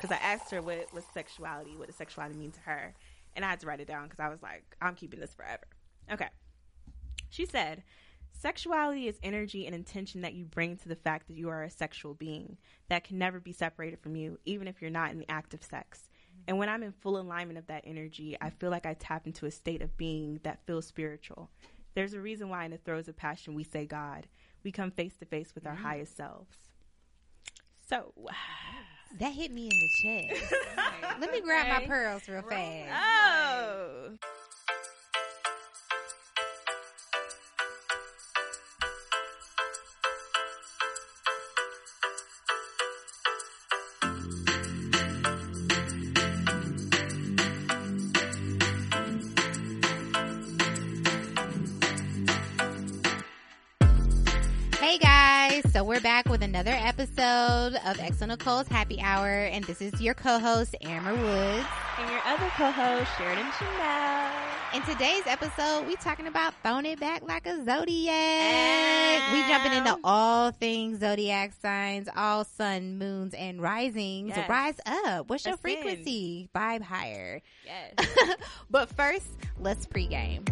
because I asked her what was sexuality, what does sexuality mean to her, and I had to write it down because I was like, I'm keeping this forever. Okay. She said, Sexuality is energy and intention that you bring to the fact that you are a sexual being that can never be separated from you, even if you're not in the act of sex. And when I'm in full alignment of that energy, I feel like I tap into a state of being that feels spiritual. There's a reason why, in the throes of passion, we say God. We come face to face with our mm-hmm. highest selves. So, That hit me in the chest. Let me grab my pearls real fast. oh, we're back with another episode of xoNecole's Happy Hour, and this is your co-host, Amer Woods. and your other co-host Sheriden Chanel. In today's episode, we talking about throwing it back like a zodiac. We jumping into all things zodiac signs, all sun, moons, and risings. Yes. Rise up. What's your frequency? Vibe higher. Yes. but first, let's pregame.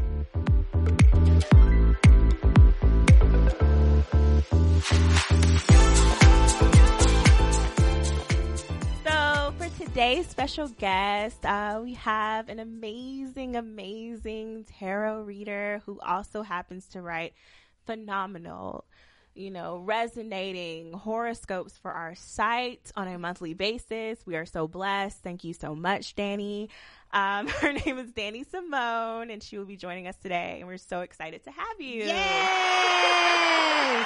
So for today's special guest, uh, we have an amazing, amazing tarot reader who also happens to write phenomenal, you know, resonating horoscopes for our site on a monthly basis. We are so blessed. Thank you so much, Dani. Um, her name is Dani Simone, and she will be joining us today. And we're so excited to have you. Yay!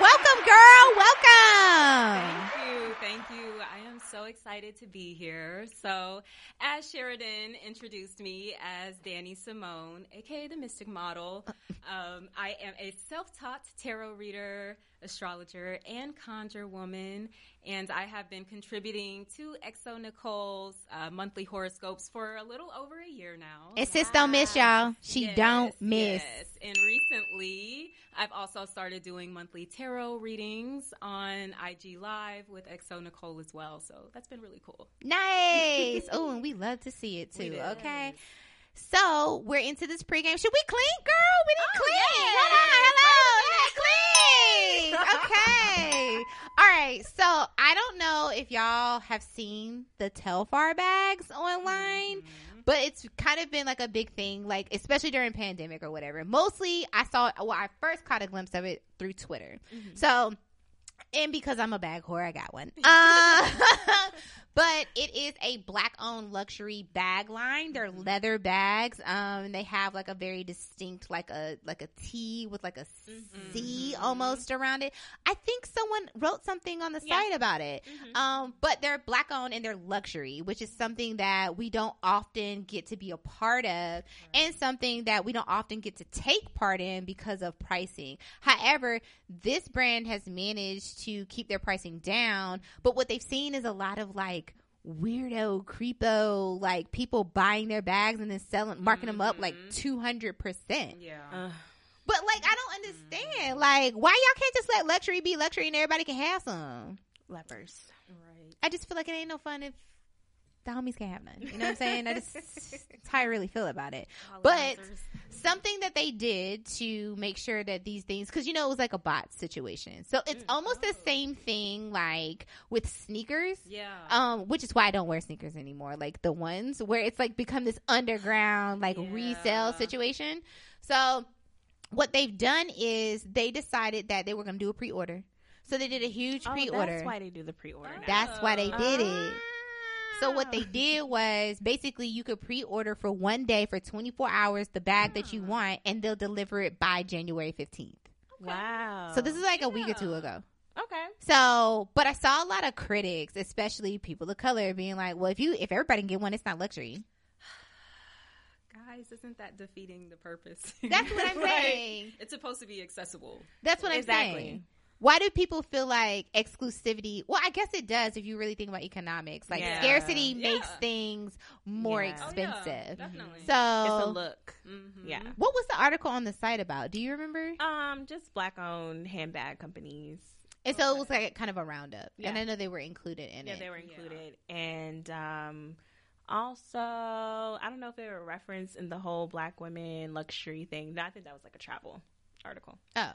Welcome, girl. Welcome. Thank you. Thank you. I am so excited to be here. So, as Sheriden introduced me as Dani Simone, aka the Mystic Model, um, I am a self taught tarot reader, astrologer, and conjure woman. And I have been contributing to xoNecole's uh, monthly horoscopes for a little over a year now. And sis don't miss y'all. She Yes, don't miss. yes. And recently, I've also started doing monthly tarot readings on IG Live with Exo Nicole as well. So that's been really cool. Nice. oh, and we love to see it too. Okay. So we're into this pregame. Should we clean, girl? We didn't Oh, clean. yes. On, hello. We didn't. Okay. All right. So I don't know if y'all have seen the Telfar bags online. Mm-hmm. But it's kind of been like a big thing, like especially during pandemic or whatever. Mostly, I saw. Well, I first caught a glimpse of it through Twitter. So, and because I'm a bag whore, I got one. Uh, but it is a black owned luxury bag line. They're leather bags. Um, and they have like a very distinct, like a like a T with like a C almost around it. I think someone wrote something on the Yeah. site about it. Um, but they're black owned and they're luxury, which is something that we don't often get to be a part of, and something that we don't often get to take part in because of pricing. However, this brand has managed to keep their pricing down, but what they've seen is a lot of like weirdo, creepo, like people buying their bags and then selling, marking them up like two hundred percent. Yeah. Uh, But like, I don't understand. Like, why y'all can't just let luxury be luxury and everybody can have some? lepers. right. I just feel like it ain't no fun if the homies can't have none. You know what I'm saying? I just that's how I really feel about it. But something that they did to make sure that these things, because you know it was like a bot situation, so it's almost the same thing like with sneakers. yeah. Um, which is why I don't wear sneakers anymore. Like the ones where it's like become this underground like Yeah. resale situation. So what they've done is they decided that they were going to do a pre-order. So they did a huge Oh, pre-order. that's why they do the pre-order. That's why they did it. So what they did was basically you could pre-order for one day for 24 hours the bag that you hmm. want and they'll deliver it by January 15th. Wow. So this is like a week or two ago. okay. So, but I saw a lot of critics, especially people of color being like, well, if you if everybody can get one, it's not luxury. Guys, isn't that defeating the purpose? That's what I'm Right? saying. It's supposed to be accessible. That's what I'm Exactly. saying. Why do people feel like exclusivity? Well, I guess it does if you really think about economics. Like Yeah. scarcity Yeah. makes things more Yeah. Oh, yeah, expensive. definitely. So, It's a look. Mhm. Yeah. what was the article on the site about? Do you remember? Um, just black owned handbag companies. And so it was like kind of a roundup. And I know they were included in it. Yeah, they were Yeah. included. And um also, I don't know if they were referenced in the whole black women luxury thing. No, I think that was like a travel article, oh.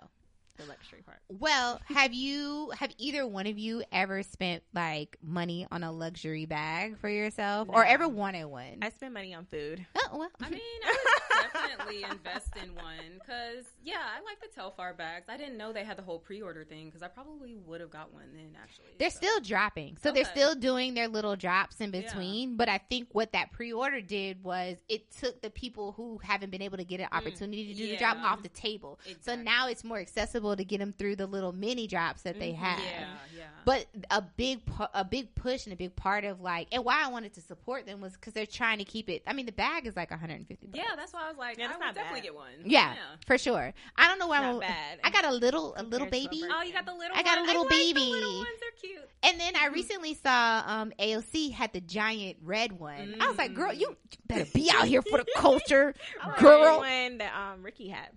The luxury part. Well, have you have either one of you ever spent like money on a luxury bag for yourself or ever wanted one? I spend money on food. oh, well. I mean, I would definitely invest in one because, yeah, I like the Telfar bags. I didn't know they had the whole pre-order thing because I probably would have got one then. Actually, They're so. still dropping. So they're still doing their little drops in Yeah. between. But I think what that pre order did was it took the people who haven't been able to get an opportunity to do the drop Mm. Off the table. So now it's more accessible to get them through the little mini drops that they Mhm. have. Yeah, yeah. But a big a big push and a big part of like and why I wanted to support them was because they're trying to keep it. I mean, the bag is like 150. bucks. yeah, that's why I was like, Yeah, I would definitely bad. get one. yeah, for sure. I don't know why I'm. bad. I got a little a little Compared to a baby. Oh, you got the little. I got a one. little like the baby. little ones. They're cute. And then I recently saw um, AOC had the giant red one. I was like, girl, you better be out here for the culture, I like girl. the one that um Ricky had.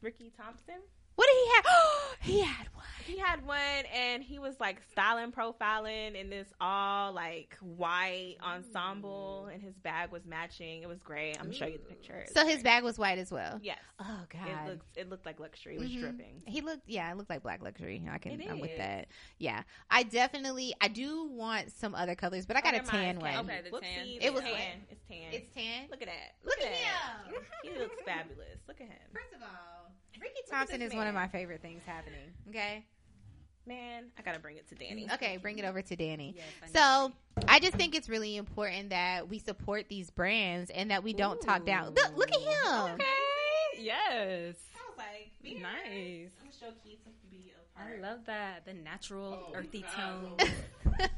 Ricky Thompson. What did he have? he had one. He had one, and he was like styling, profiling in this all like white ensemble, and his bag was matching. It was great. I'm gonna show you the picture. So his bag was white as well. yes, Oh god. it God. looks it looked like luxury. It was Mhm. dripping. He looked, yeah, it looked like black luxury. I can, It I'm with that. Yeah, I definitely, I do want some other colors, but I got Oh, a tan one. Okay, the Whoopsie, tan. It was tan. It's tan. It's tan. Look at that. Look Look, at at him. that. he looks fabulous. Look at him, First of all, Ricky Thompson this is one of my favorite things happening. Okay, man. I gotta bring it to Dani. okay, bring it over to Dani. Yes, I So. I just think it's really important that we support these brands and that we don't talk down. Look, look at him. Okay. Yes. I was like, be Nice. I'm gonna show Keith some be a I part. I love that. The natural, Oh, earthy God. tone.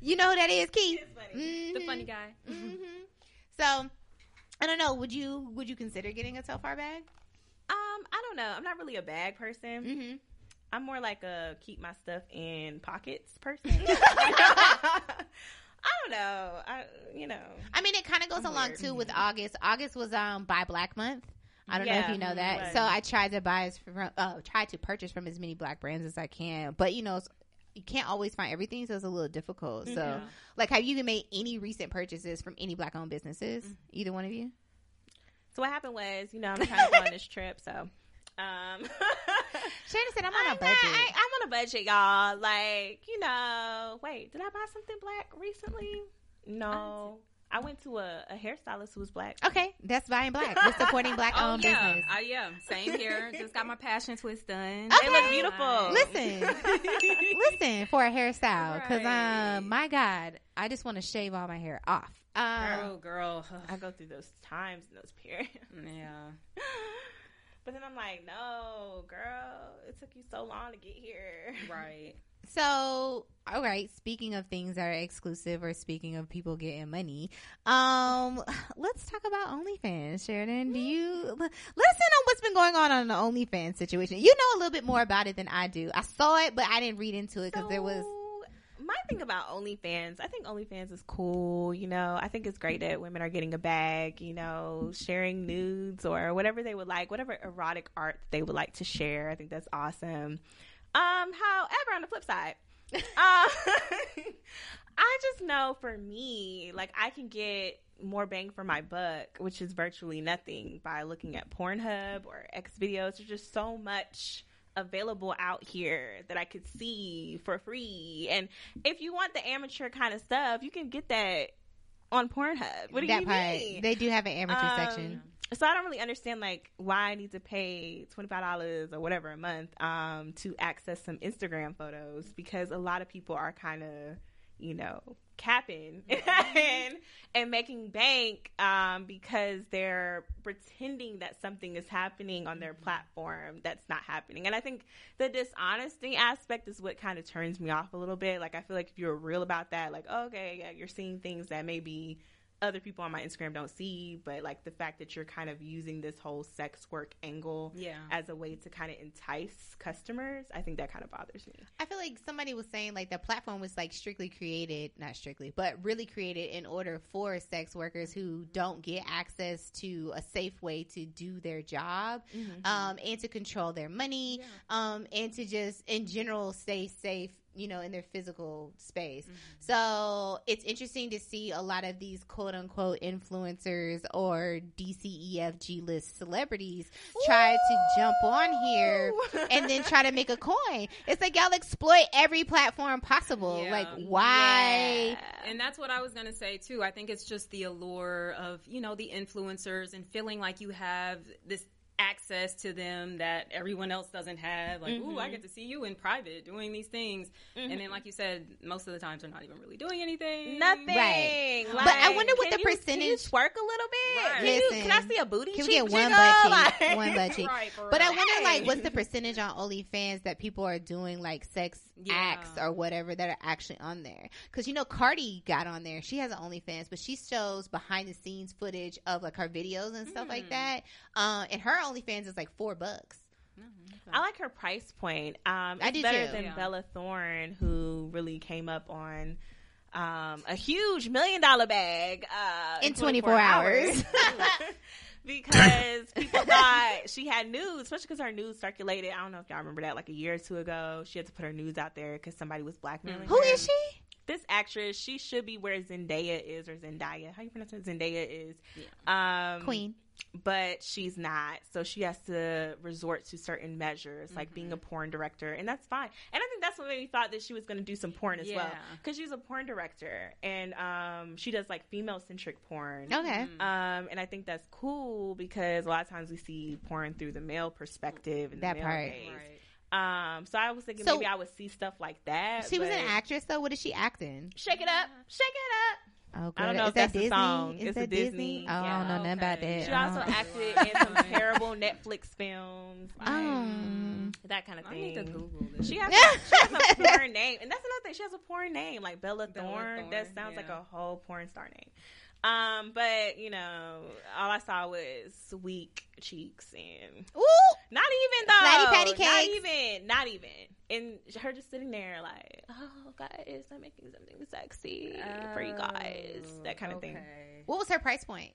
you know who that is, Keith. It's funny. Mhm. The funny guy. Mhm. So I don't know. Would you would you consider getting a Telfar bag? Um, I don't know. I'm not really a bag person. Mm-hmm. I'm more like a keep my stuff in pockets person. I don't know. I you know. I mean, it kind of goes I'm along weird. too with August. August was um Buy Black Month. I don't know if you know that. was. So I tried to buy as from, uh, tried to purchase from as many black brands as I can, but you know, it's- you can't always find everything, so it's a little difficult. So, Yeah. like, have you made any recent purchases from any black owned businesses? Mm-hmm. Either one of you? So what happened was, you know, I'm trying to go on this trip, so um Shannon said, "I'm on a I'm budget." Not, I, I'm on a budget, y'all. Like, you know, wait, did I buy something black recently? No. I went to a, a hairstylist who was black. okay, that's buying black. We're supporting black Oh owned yeah, business. I yeah, same here. Just got my passion twist done. Okay. They look beautiful. Listen, listen for a hairstyle because Right. um, my God, I just want to shave all my hair off. Um, Oh girl, I go through those times and those periods. yeah. But then I'm like, no, girl, it took you so long to get here. Right. So, all right. Speaking of things that are exclusive, or speaking of people getting money, um, let's talk about OnlyFans. Sheriden, do you let us know what's been going on on the OnlyFans situation? You know a little bit more about it than I do. I saw it, but I didn't read into it because there was. My thing about OnlyFans. I think OnlyFans is cool. You know, I think it's great that women are getting a bag. You know, sharing nudes or whatever they would like, whatever erotic art they would like to share. I think that's awesome. Um, however, on the flip side, uh, I just know for me, like I can get more bang for my buck, which is virtually nothing by looking at Pornhub or X videos. There's just so much available out here that I could see for free. And if you want the amateur kind of stuff, you can get that on Pornhub. What do that you part. mean? They do have an amateur Um, section. So I don't really understand like why I need to pay twenty five dollars or whatever a month um, to access some Instagram photos because a lot of people are kind of you know capping and and making bank um, because they're pretending that something is happening on their platform that's not happening. And I think the dishonesty aspect is what kind of turns me off a little bit. Like I feel like if you're real about that, like okay, yeah, you're seeing things that maybe other people on my Instagram don't see, but like the fact that you're kind of using this whole sex work angle Yeah. as a way to kind of entice customers, I think that kind of bothers me. I feel like somebody was saying like the platform was like strictly created, not strictly, but really created in order for sex workers who don't get access to a safe way to do their job, um, and to control their money, um, and to just in general stay safe. You know, in their physical space. Mm-hmm. So it's interesting to see a lot of these quote unquote influencers or DCEFG list celebrities try to jump on here and then try to make a coin. It's like y'all exploit every platform possible. Yeah. Like why? And that's what I was going to say too. I think it's just the allure of, you know, the influencers and feeling like you have this access to them that everyone else doesn't have. Like, ooh, I get to see you in private doing these things. And then, like you said, most of the times they're not even really doing anything. Nothing. Right. Like, But I wonder what the you- Can you percentage- twerk a little bit? Right. Can, you, can I see a booty? Can we get one jiggle? butt cheek? Like- One butt cheek. Right, for But I wonder, like, what's the percentage on OnlyFans that people are doing like sex Yeah. acts or whatever that are actually on there? Because you know, Cardi got on there. She has an OnlyFans, but she shows behind the scenes footage of like her videos and stuff Hmm. like that. Um, and her OnlyFans is like four bucks. I like her price point. Um, I it's do better too. than Yeah. Bella Thorne, who really came up on um, a huge million dollar bag uh, In 24 hours. because people thought she had news, especially because her news circulated. I don't know if y'all remember that, like a year or two ago. She had to put her news out there because somebody was blackmailing Who her. is she? This actress, she should be where Zendaya is, or Zendaya. How you pronounce it? Zendaya is. Um, Queen. But she's not. So she has to resort to certain measures, like being a porn director, and that's fine. And I think that's what made me thought that she was going to do some porn as well, because she's a porn director, and um, she does like female centric porn. Okay. Um, and I think that's cool because a lot of times we see porn through the male perspective and That the male part. gaze. Right. Um, so I was thinking So- maybe I would see stuff like that. She was an actress, though. What is she acting? Shake it up, shake it up. Oh, I don't know is if that that's the Disney? song. Is It's that a Disney. Oh, I don't know nothing about that. She also Oh. acted in some terrible Netflix films, like, Um, that kind of thing. I need to thing. Google this. She has, she has a porn name, and that's another thing. She has a porn name, like Bella, Bella Thorne. That Thorne, sounds like a whole porn star name. Um, but you know, all I saw was weak cheeks and Ooh, not even though, Flatty patty not even, not even, and her just sitting there like, oh guys, I'm making something sexy for you guys, that kind of thing. What was her price point?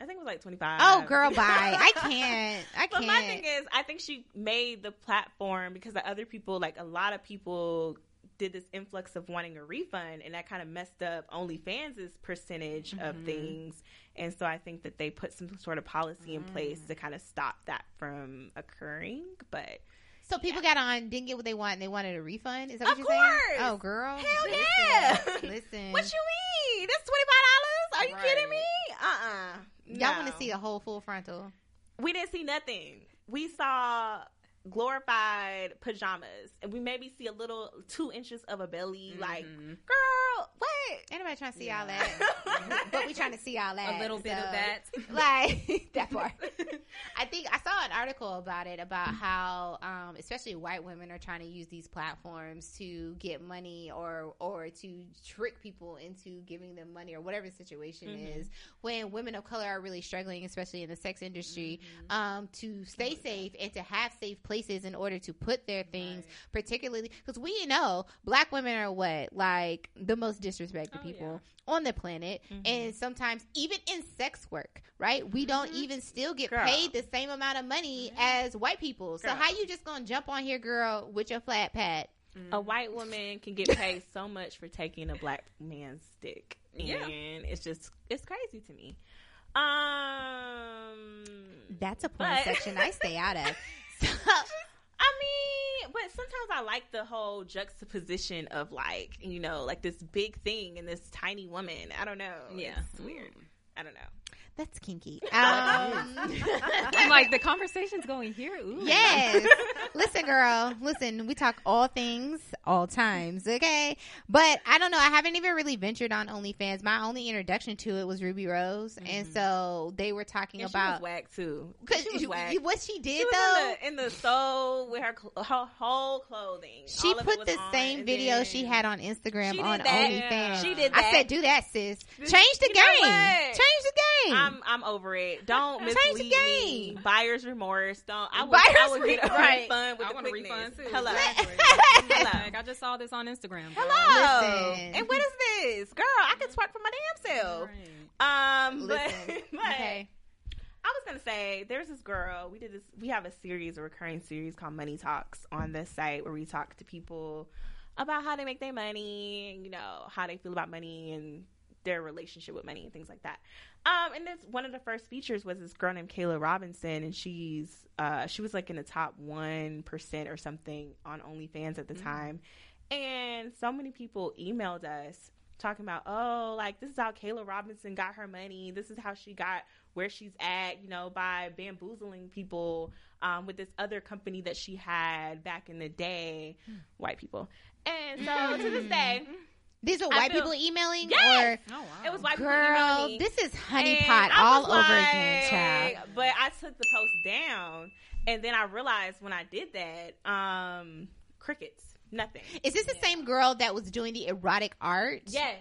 I think it was like twenty five. Oh, girl, bye. I can't. I can't. my thing is, I think she made the platform because the other people, like a lot of people, did this influx of wanting a refund, and that kind of messed up OnlyFans' percentage of Mm-hmm. things. And so I think that they put some sort of policy in place Mm. to kind of stop that from occurring. But so people got on, didn't get what they want, and they wanted a refund. Is that Of what you're saying? course. Oh, girl. hell Listen. yeah! Listen. what you mean? That's twenty five dollars? Are you Right. kidding me? Uh uh Y'all want to see a whole full frontal? we didn't see nothing. We saw glorified pajamas, and we maybe see a little two inches of a belly. Like, Mhm. girl, what? Anybody trying to see Yeah. all that. but we trying to see all that. A little bit of that. like that part. I think I saw an article about it about how, um, especially white women are trying to use these platforms to get money or or to trick people into giving them money or whatever the situation Mm-hmm. is. When women of color are really struggling, especially in the sex industry, Mm-hmm. um, to stay safe and to have safe places in order to put their things, particularly because we know black women are what like the most disrespected Oh, people on the planet, Mm-hmm. and sometimes even in sex work, right? We don't even still get Girl. paid the same amount of money as white people. So how you just gonna jump on here, girl, with your flat pad? A white woman can get paid so much for taking a black man's dick, and Yeah. it's just it's crazy to me. Um, That's a porn section I stay out of. I mean, but sometimes I like the whole juxtaposition of like you know, like this big thing and this tiny woman. I don't know. Yeah. it's weird. I don't know. That's kinky. Um, I'm like the conversation's going here. Ooh. yes. Listen, girl. Listen, we talk all things, all times. Okay, but I don't know. I haven't even really ventured on OnlyFans. My only introduction to it was Ruby Rose, and so they were talking And about. she was whack too. Cause She was you- whack. what she did She was though, in the, in the soul with her, cl- her whole clothing. she All put the same video she had on Instagram She on that. OnlyFans. She did I said, "Do that, sis. Change the you game. Change the game." I'm I'm over it. Don't Change mislead the me. game. Buyer's remorse. Don't. I would, Buyer's I would get a remorse. refund with I the want a quickness. refund too. Hello. Hello. Like, I just saw this on Instagram. girl. Hello. Listen. And what is this, girl? I can twerk for my damn self. Right. Um, Listen. but okay. I was gonna say there's this girl. We did this. We have a series, a recurring series called Money Talks on this site where we talk to people about how they make their money, you know, how they feel about money and their relationship with money and things like that. Um, and this one of the first features was this girl named Kayla Robinson, and she's uh she was like in the top one percent or something on OnlyFans at the time, and so many people emailed us talking about oh like this is how Kayla Robinson got her money, this is how she got where she's at, you know, by bamboozling people um, with this other company that she had back in the day, white people. And so to this day, These were I white feel- people emailing, Yes! or Oh wow. it was white people girl, emailing me. this is And honeypot all was over like- again, child. But I took the post down, and then I realized when I did that, um, crickets, nothing. Is this the same girl that was doing the erotic art? Yes,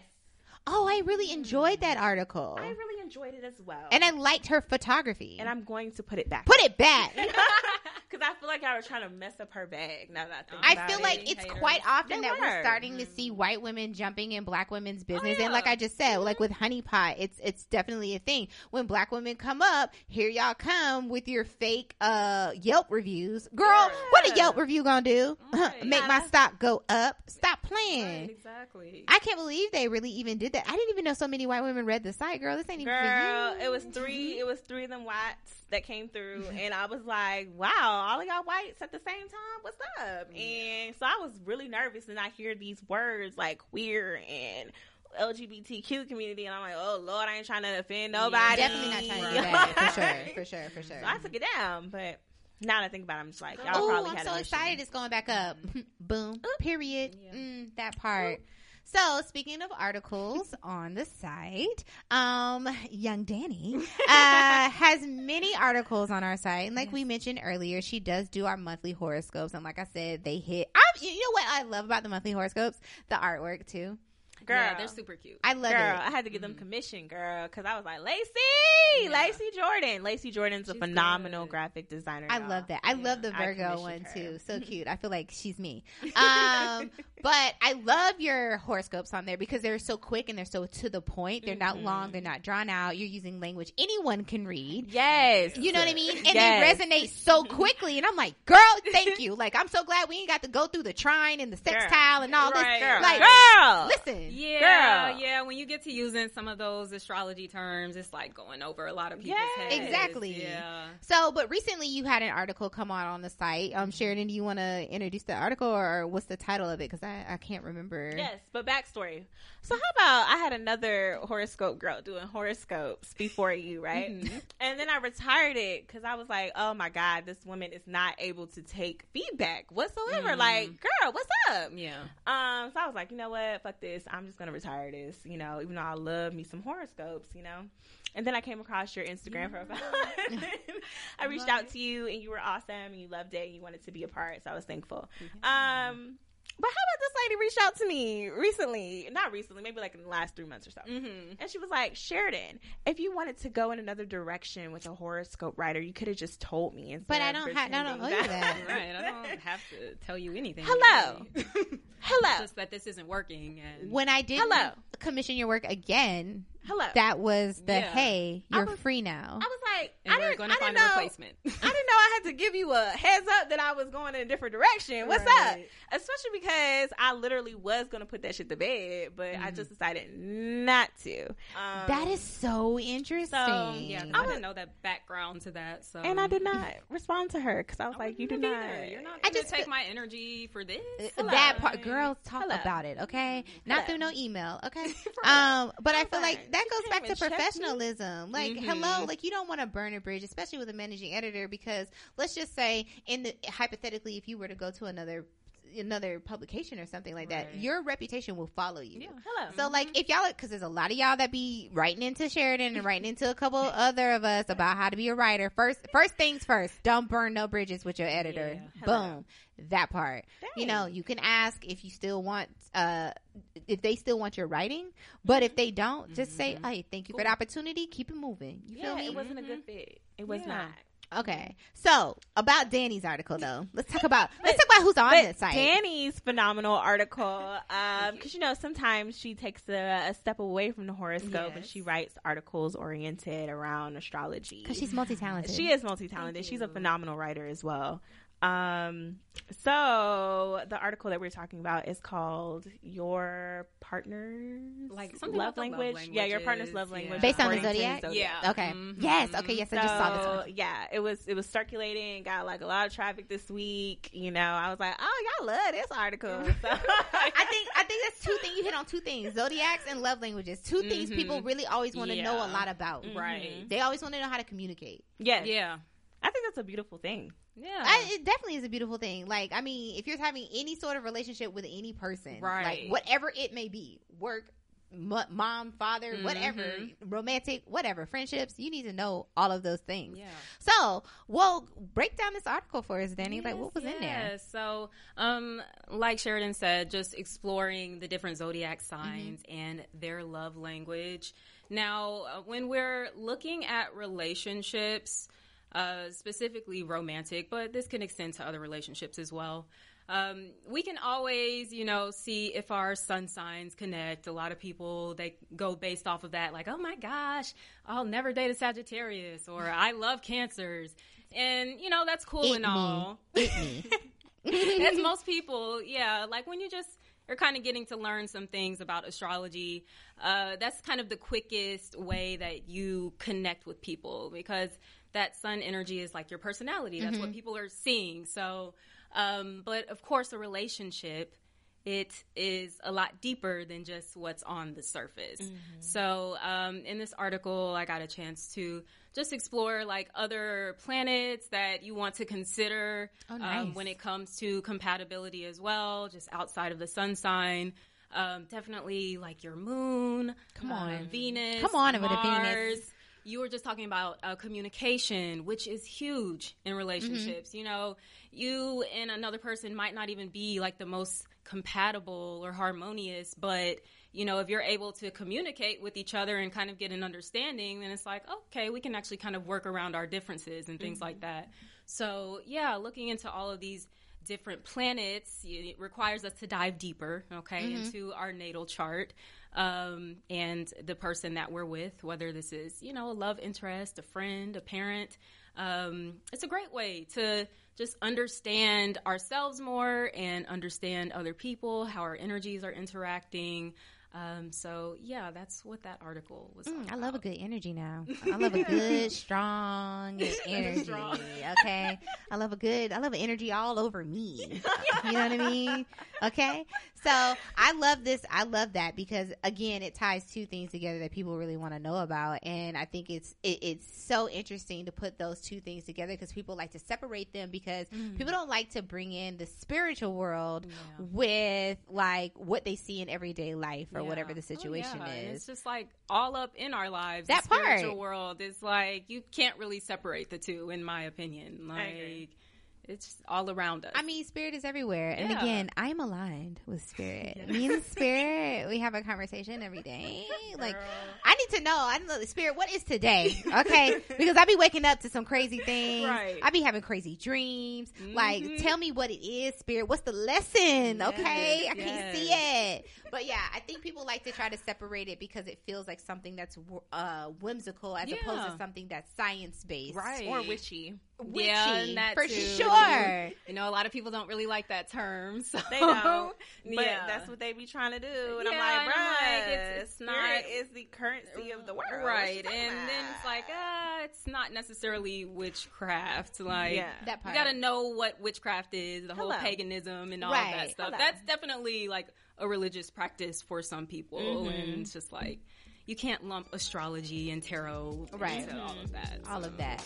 Oh, I really enjoyed that article, I really enjoyed it as well, and I liked her photography. and I'm going to put it back. put it back. because I feel like I was trying to mess up her bag. Now that I think I about feel it. like it's haters. quite often They that we're were. starting to see white women jumping in black women's business, and yeah. like I just said, like with honeypot, it's it's definitely a thing. When black women come up, here y'all come with your fake uh Yelp reviews, girl. Yeah. What a Yelp review gonna do? Right. Make Yeah, my stock go up? Stop playing. Right, exactly. I can't believe they really even did that. I didn't even know so many white women read the site, girl. This ain't even Girl, it was three. It was three of them whites that came through, and I was like, "Wow, all of y'all whites at the same time. What's up?" And so I was really nervous, and I hear these words like queer and LGBTQ community, and I'm like, "Oh Lord, I ain't trying to offend nobody." Definitely not trying to do Right. that for sure, for sure, for sure. So I took it down, but now that I think about it, I'm just like, y'all Oh, probably I'm had so excited it's going back up. Boom. Period. Yeah. Mm, that part. So, speaking of articles on the site, um, young Dani uh, has many articles on our site, and like we mentioned earlier, she does do our monthly horoscopes. And like I said, they hit. I'm, you know what I love about the monthly horoscopes? The artwork too. Girl, Yeah, they're super cute. I love girl, it. I had to give them Mm-hmm. commission, girl, because I was like, Lacey, Yeah. Lacey Jordan. Lacey Jordan's a phenomenal good. graphic designer. I y'all. love that. I love the Virgo one her. too. So cute. I feel like she's me. Um, but I love your horoscopes on there because they're so quick and they're so to the point. They're not long. They're not drawn out. You're using language anyone can read. Yes. You know what I mean? And Yes. they resonate so quickly. And I'm like, girl, thank you. Like, I'm so glad we ain't got to go through the trine and the sextile and all Right. this. Girl. Like, girl. listen. Yeah, Girl. yeah. When you get to using some of those astrology terms, it's like going over a lot of people's Yes. heads. Exactly. Yeah. So, but recently you had an article come out on the site. Um, Sheriden, do you want to introduce the article or what's the title of it? Because I, I can't remember. Yes, but backstory. So how about I had another horoscope girl doing horoscopes before you, right? Mm-hmm. And then I retired it because I was like, oh my god, this woman is not able to take feedback whatsoever. Mm. Like, girl, what's up? Yeah. Um, so I was like, you know what? Fuck this. I'm just gonna retire this. You know, even though I love me some horoscopes. You know. And then I came across your Instagram profile. I reached out it. to you, and you were awesome, and you loved it, and you wanted to be a part. So I was thankful. Um, but how about this lady reached out to me recently? Not recently, maybe like in the last three months or so. Mm-hmm. And she was like, Sheriden, if you wanted to go in another direction with a horoscope writer, you could have just told me. But I don't ha- I don't owe you that. Right. I don't have to tell you anything. Hello. really. Hello. Just that this isn't working. And When I did Hello. commission your work again, Hello. that was the Yeah. hey, you're was- free now. I was like, and I we're didn't- going to I find didn't a know. replacement. I didn't know I had to give you a heads up that I was going in a different direction. What's Right. up? Especially because I literally was going to put that shit to bed, but I just decided not to. Um, That is so interesting. yeah, 'cause I I, was- didn't know that background to that. So and I did not respond to her because I was I like, "You wouldn't did not." either. You're not I just take feel- my energy for this. Uh, that part girls talk Hello. about it okay Hello. not through no email okay um but i feel like that goes back to even check me. professionalism like Mhm. hello like you don't want to burn a bridge especially with a managing editor because let's just say in the hypothetically if you were to go to another another publication or something like that your reputation will follow you Yeah. Hello. so like if y'all because there's a lot of y'all that be writing into Sheriden and writing into a couple other of us about how to be a writer. First first things first, don't burn no bridges with your editor. Yeah. Boom. That part. You know, you can ask if you still want uh if they still want your writing, but if they don't, just say, Mhm. "Hey, thank you for the opportunity. Keep it moving." You yeah, feel me? it wasn't a good fit. It was Yeah. not. Okay. So, about Dani's article though. Let's talk about let's talk about who's on But this site. Dani's phenomenal article, um, because you know sometimes she takes a, a step away from the horoscope and she writes articles oriented around astrology. Cuz she's multi-talented. She is multi-talented. She's a phenomenal writer as well. Um, so the article that we're talking about is called "Your Partner's Like something Love about the love Language." yeah, your partner's languages, love yeah. language, Based on the according to zodiac? Yeah. Okay. Mhm. Yes. Okay. Yes, I just saw this So, one. Yeah, it was it was circulating, got like a lot of traffic this week. You know, I was like, oh, y'all love this article. So, I think I think that's two things. You hit on two things: zodiacs and love languages. 2 things Mhm. people really always want to know a lot about. Right. They always want to know how to communicate. yes, Yeah. I think that's a beautiful thing. Yeah. I, it definitely is a beautiful thing. Like, I mean, if you're having any sort of relationship with any person, Right. like whatever it may be, work, m- mom, father, whatever, Mhm. romantic, whatever, friendships, you need to know all of those things. yeah. So, well, break down this article for us, Dani. like, what was in there? So, um, like Sheriden said, just exploring the different zodiac signs and their love language. Now, uh, when we're looking at relationships, uh, specifically romantic, but this can extend to other relationships as well. Um, we can always, you know, see if our sun signs connect. A lot of people they go based off of that, like, oh my gosh, I'll never date a Sagittarius, or I love Cancers, and you know that's cool It and me. all. That's most people, yeah. Like when you just are kind of getting to learn some things about astrology, uh, that's kind of the quickest way that you connect with people because that sun energy is like your personality. That's what people are seeing. So, um, but of course, a relationship. It is a lot deeper than just what's on the surface. So, um, in this article, I got a chance to just explore like other planets that you want to consider Oh, um, when it comes to compatibility as well, just outside of the sun sign. Um, definitely like your moon. Come uh, on. Venus. Come on Mars. Venus. You were just talking about uh, communication, which is huge in relationships. Mm-hmm. You know, you and another person might not even be like the most compatible or harmonious, but you know, if you're able to communicate with each other and kind of get an understanding, then it's like, okay, we can actually kind of work around our differences and things like mm-hmm. that. So, yeah, looking into all of these different planets it requires us to dive deeper, okay, mm-hmm. into our natal chart um, and the person that we're with, whether this is, you know, a love interest, a friend, a parent. Um, it's a great way to just understand ourselves more and understand other people, how our energies are interacting. Um, so yeah, that's what that article was. Mm, I love a good energy now. I love a good, strong energy. Strong. Okay. I love a good, I love an energy all over me. You know what I mean? Okay. So I love this. I love that because again, it ties two things together that people really want to know about. And I think it's, it, it's so interesting to put those two things together because people like to separate them because people don't like to bring in the spiritual world Yeah. with like what they see in everyday life or Yeah. whatever the Oh, situation yeah. Is. It's just like all up in our lives. That the spiritual part. world is like you can't really separate the two, in my opinion. Like it's all around us. I mean, spirit is everywhere. And Yeah. again, I'm aligned with spirit. Me and spirit, we have a conversation every day. Like, I need to know. I know the spirit. What is today? Okay, because I be waking up to some crazy things. Right. I be having crazy dreams. Like, Mhm. tell me what it is, spirit. What's the lesson? Okay, I can't see it. But yeah, I think people like to try to separate it because it feels like something that's uh, whimsical as opposed to something that's science based. Right. or witchy. Witchy, Yeah, that for too. sure. You know, a lot of people don't really like that term. So They don't, but yeah. that's what they be trying to do. And Yeah, I'm like, and like, it's- it's not- is the currency of the world, right? you talking And then it's like, about? ah, it's not necessarily witchcraft. Like, yeah, That you got to know what witchcraft is, the whole paganism and all Right. that stuff. Hello. That's definitely like a religious practice for some people, Mhm. and it's just like you can't lump astrology and tarot Right. into all of that. all of that.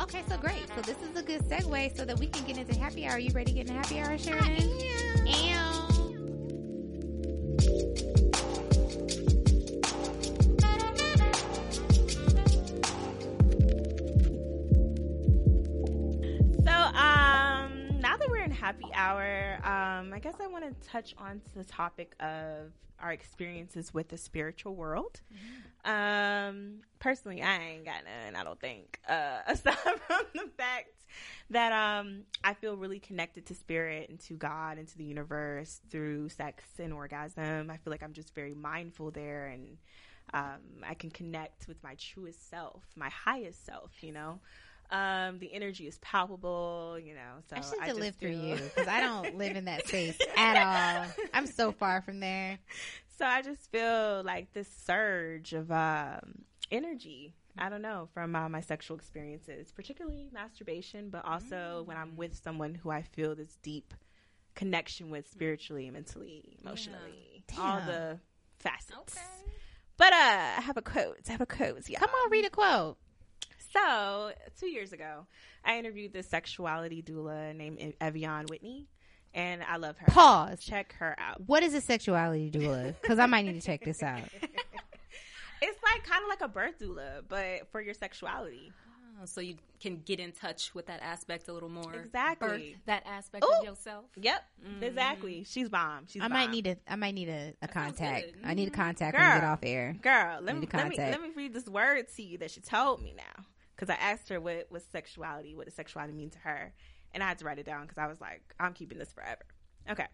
Okay, so great. So this is a good segue so that we can get into happy hour. Are You ready to get into happy hour, Sharon? And happy hour, um, I guess I want to touch on to the topic of our experiences with the spiritual world. Um, personally, I ain't got none. I don't think. Uh, aside from the fact that um, I feel really connected to spirit and to God and to the universe through sex and orgasm. I feel like I'm just very mindful there and. Um, I can connect with my truest self, my highest self, you know. Um, the energy is palpable, you know. So I should I lived through you because I don't live in that space at all. I'm so far from there. So I just feel like this surge of um, energy. I don't know from uh, my sexual experiences, particularly masturbation, but also when I'm with someone who I feel this deep connection with spiritually, mentally, emotionally, all the facets. Okay. But uh, I have a quote. I have a quote. Yeah. Come on, read a quote. So, two years ago, I interviewed this sexuality doula named Ev'Yan Whitney, and I love her. Pause. Check her out. What is a sexuality doula? Because I might need to check this out. It's like kind of like a birth doula, but for your sexuality. Oh, so you can get in touch with that aspect a little more. Exactly. Birth that aspect Ooh. of yourself. Yep, mm-hmm. exactly. She's bomb. She's I might bomb. need a. I might need a, a That sounds contact. I need a contact when we get Girl. off air. Girl, let me, let me let me read this word to you that she told me now. Because I asked her what was sexuality, what does sexuality mean to her, and I had to write it down because I was like, I'm keeping this forever. Okay.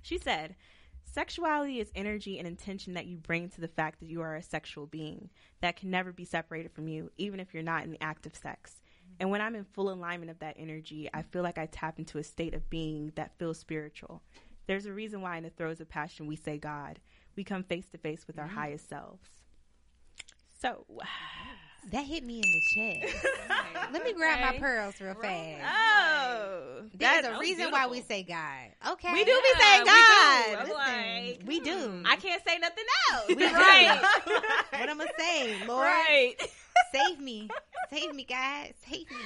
She said, Sexuality is energy and intention that you bring to the fact that you are a sexual being that can never be separated from you, even if you're not in the act of sex. Mm-hmm. And when I'm in full alignment of that energy, I feel like I tap into a state of being that feels spiritual. There's a reason why in the throes of passion we say God. We come face to face with our mm-hmm. highest selves. So, That hit me in the chest. Let me grab my pearls real fast. oh, There's a reason why we say God. Okay, we do be Yeah, saying we God. do. Listen, like, we do. Hmm. I can't say nothing else. We right. what I'm gonna say, Lord, right. save me, save me, God, save me,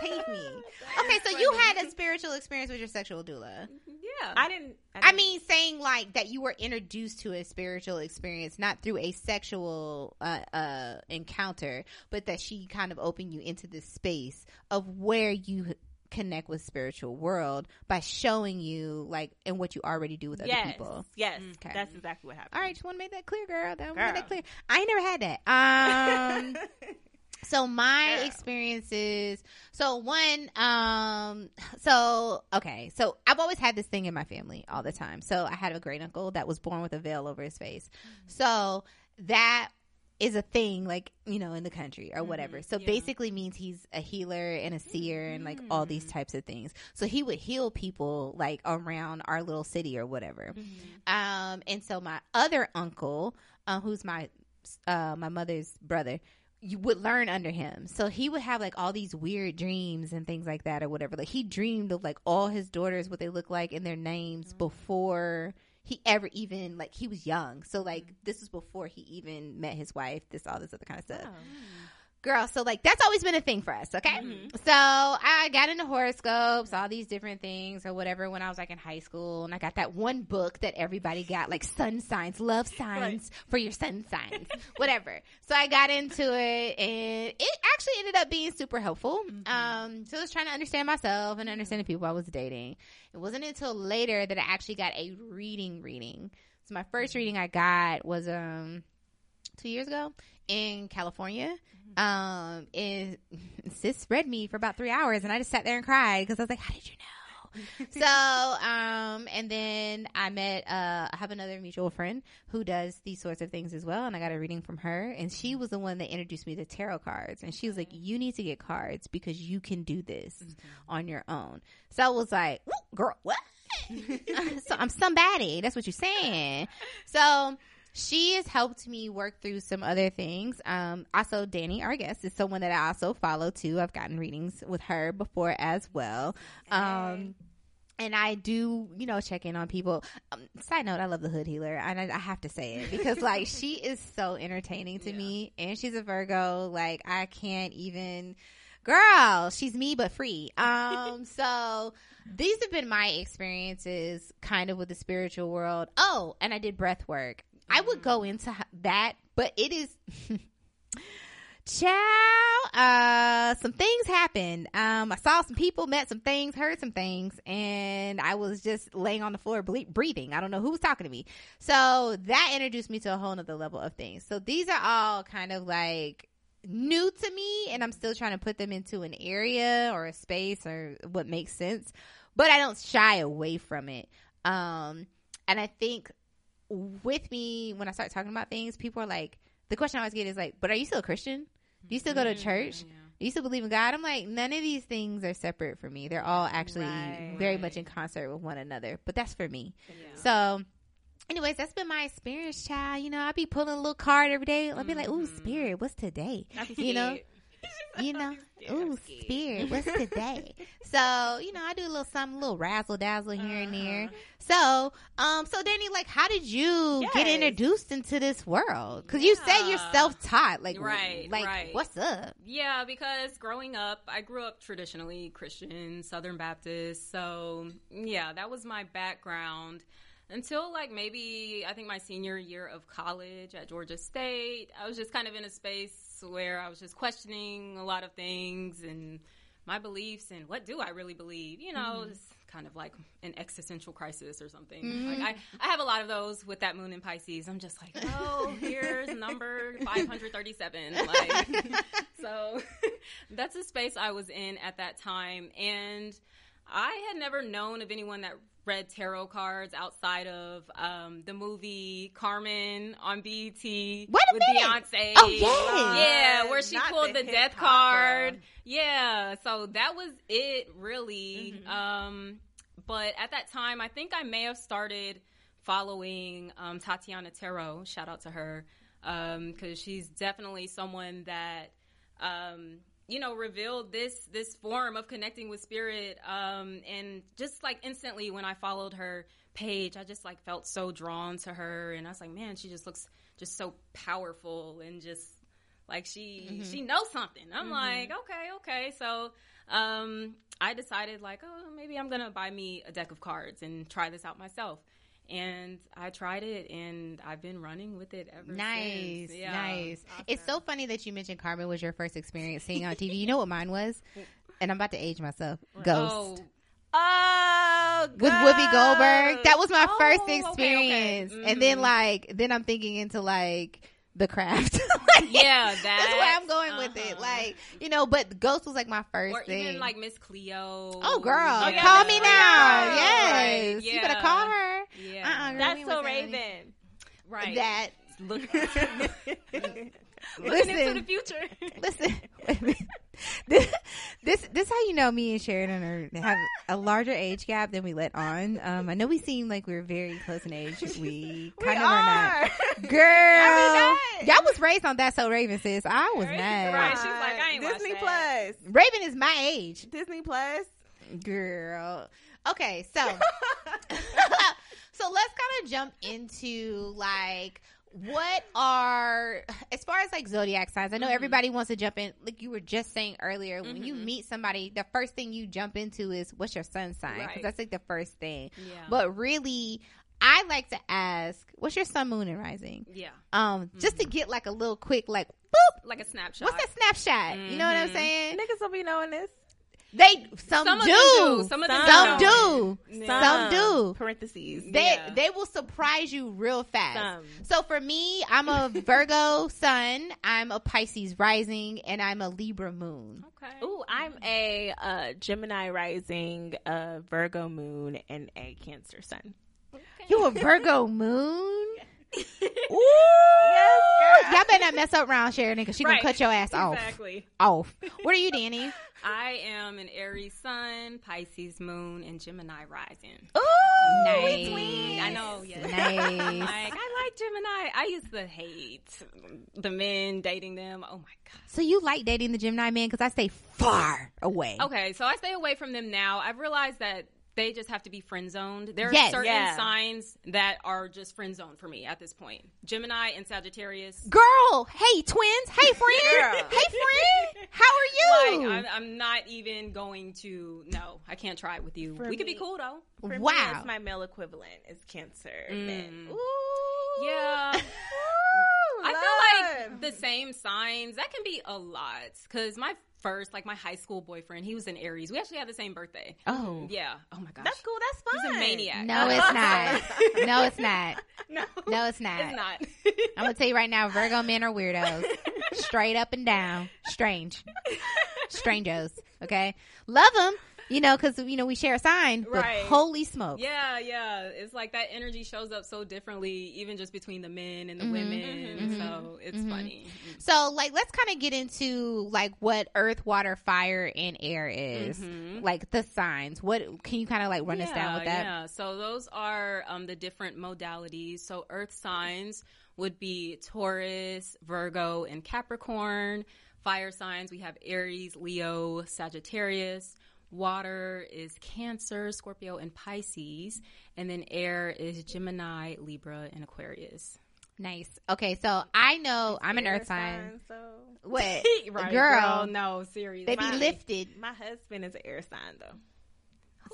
save me. Okay, so you had a spiritual experience with your sexual doula. Mm-hmm. Yeah. I didn't. I didn't- mean, saying like that you were introduced to a spiritual experience, not through a sexual uh, uh, encounter, but that she kind of opened you into this space of where you connect with spiritual world by showing you like and what you already do with other yes, people. yes, Okay. that's exactly what happened. All right, just want to make that clear, girl. That, Girl. Make that clear. I ain't never had that. Um. So my Girl. experiences. So one. Um. So okay. So I've always had this thing in my family all the time. So I had a great uncle that was born with a veil over his face. So that is a thing, like you know, in the country or whatever. So yeah. basically means he's a healer and a seer and like all these types of things. So he would heal people like around our little city or whatever. Um, and so my other uncle, uh, who's my uh, my mother's brother, you would learn under him. So he would have like all these weird dreams and things like that or whatever. Like he dreamed of like all his daughters, what they look like and their names mm-hmm. before he ever even like he was young. So like mm-hmm. this was before he even met his wife. This all this other kind of stuff oh. Girl so like that's always been a thing for us okay? So i got into horoscopes all these different things or whatever when i was like in high school and i got that one book that everybody got like sun signs love signs for your sun signs whatever. So i got into it and it actually ended up being super helpful. Um so i was trying to understand myself and understand the people i was dating. It wasn't until later that i actually got a reading reading. So my first reading i got was um two years ago in California. Um, and sis read me for about three hours, and I just sat there and cried because I was like, "How did you know?" so, um, and then I met, uh, I have another mutual friend who does these sorts of things as well. And I got a reading from her and she was the one that introduced me to tarot cards. And she was like, you need to get cards because you can do this on your own. So I was like, girl, what? so I'm somebody. That's what you're saying. So, she has helped me work through some other things. Um, also, Dani, our guest, is someone that I also follow too. I've gotten readings with her before as well. Um, and I do, you know, check in on people. Um, side note, I love the Hood Healer, and I, I have to say it because, like, she is so entertaining to Yeah. me, and she's a Virgo. Like, I can't even, girl, she's me but free. Um, so these have been my experiences, kind of with the spiritual world. Oh, and I did breath work. I would go into that, but it is. Ciao. Uh, some things happened. Um, I saw some people, met some things, heard some things, and I was just laying on the floor ble- breathing. I don't know who was talking to me. So that introduced me to a whole nother level of things. So these are all kind of like new to me, and I'm still trying to put them into an area or a space or what makes sense. But I don't shy away from it. Um, and I think with me when I start talking about things, people are like, the question I always get is like, "But are you still a Christian? Do you still go to church? Yeah. Do you still believe in God?" I'm like, none of these things are separate for me. They're all actually Right. very much in concert with one another. But that's for me. Yeah. So, anyways, that's been my experience, child. You know, I'll be pulling a little card every day. I'll be like, "Ooh, Mhm. spirit, what's today?" I You know. you know, ooh, spirit, what's today? so, you know, I do a little something, a little razzle dazzle here and there. Uh-huh. So, um, so Dani, like, how did you get introduced into this world? Because you said you're self-taught. Like, Right, like, right. what's up? Yeah, because growing up, I grew up traditionally Christian, Southern Baptist. So, yeah, that was my background until like maybe I think my senior year of college at Georgia State. I was just kind of in a space where I was just questioning a lot of things and my beliefs and what do I really believe? You know, mm-hmm. it's kind of like an existential crisis or something. Like mm-hmm. I, I have a lot of those with that moon in Pisces. I'm just like, oh, here's number 537. Like, so that's the space I was in at that time. And I had never known of anyone that read tarot cards outside of um, the movie Carmen on BET a with minute. Beyonce. Oh, yes. Yeah, where she Not pulled the the, death hopper. card. Yeah, so that was it really. Mm-hmm. Um, but at that time, I think I may have started following um, Tatiana Tarot. Shout out to her because she's definitely someone that um, you know revealed this this form of connecting with spirit. Um, and just like instantly when I followed her page, I just like felt so drawn to her, and I was like, man, she just looks just so powerful and just like she she knows something. I'm like, okay, okay. So um, I decided like, oh, maybe I'm gonna buy me a deck of cards and try this out myself. And I tried it, and I've been running with it ever Nice, since. Yeah. nice. It's so funny that you mentioned Carmen was your first experience seeing on TV. You know what mine was? And I'm about to age myself. Oh. Ghost. Oh, Oh, with Whoopi Goldberg. That was my Oh, first okay, okay. experience. And mm-hmm. then like then I'm thinking into like the craft. yeah, That's where I'm that, going with it. uh-huh. Like, you know, but Ghost was like my first or thing. even like Miss Cleo. oh girl, Oh, yeah, call Miss me Cleo. now. Right, Yes. You better yeah. call her. Yeah, Uh-uh, girl. That's so was having- Raven. right. That Look, Looking Listen. into the future. listen. wait a minute. this, this this how you know me and Sheriden are have a larger age gap than we let on. Um, I know we seem like we're very close in age. We We kind of are not. Girl, I y'all was raised on that so Raven sis. I was Right, mad. right. She's like, I ain't watched Disney that. Plus. Raven is my age, Disney Plus. girl. Okay, so so let's kind of jump into like what are as far as like zodiac signs i know Mhm. everybody wants to jump in like you were just saying earlier when you Mhm. meet somebody the first thing you jump into is what's your sun sign because Right. that's like the first thing yeah, but really i like to ask what's your sun moon and rising yeah, um just Mm-hmm. to get like a little quick like boop like a snapshot. what's that snapshot you know what i'm Mhm. saying Niggas will be knowing this. They some, Some of do. do. Some of them Some don't. do. Some, Some do. Parentheses. They Yeah. they will surprise you real fast. Some. So for me, I'm a Virgo sun, I'm a Pisces rising, and I'm a Libra moon. Okay. Ooh, I'm a uh, Gemini rising, uh, Virgo moon, and a Cancer sun. You a Virgo moon? Ooh. Yes, girl. Y'all better not mess up around Sheriden because she Right. gonna cut your ass off. Exactly. Off. What are you, Dani? I am an Aries sun, Pisces moon, and Gemini rising. Ooh, Nice. we twins. I know, yes. Nice. Like I like Gemini. I used to hate the men dating them. Oh my god. So you like dating the Gemini man because I stay far away. Okay, so I stay away from them now. I've realized that they just have to be friend zoned. There are Yes. certain Yeah. signs that are just friend zoned for me at this point. Gemini and Sagittarius. Girl, hey twins, hey friend, hey friend, how are you? Like I'm, I'm not even going to. No, I can't try it with you. For we could be cool though. For me, wow. it's my male equivalent is Cancer. Mm. men. Ooh. Yeah. Ooh, I feel like the same signs that can be a lot because my first, like my high school boyfriend, he was an Aries. We actually had the same birthday. oh Yeah. Oh my gosh. That's cool. That's He's fun. a maniac. no, it's not. No, it's not. no, No, it's not. It's not. I'm gonna tell you right now, Virgo men are weirdos, straight up and down, strange, strangos. Okay, love them, you know, because you know we share a sign. But Right. holy smoke, Yeah, yeah. It's like that energy shows up so differently, even just between the men and the Mhm, women. mhm, So it's mhm. funny. So, like, let's kind of get into like what Earth, Water, Fire, and Air is. Mhm. Like the signs. What can you kind of like run us down with that? Yeah, so those are um, the different modalities. So earth signs would be Taurus, Virgo, and Capricorn. Fire signs, we have Aries, Leo, Sagittarius. Water is Cancer, Scorpio, and Pisces. And then air is Gemini, Libra, and Aquarius. Nice. Okay, so I know I'm an Earth sign. So What, Right, girl? no, seriously. They be Mine. lifted. my husband is an air sign though.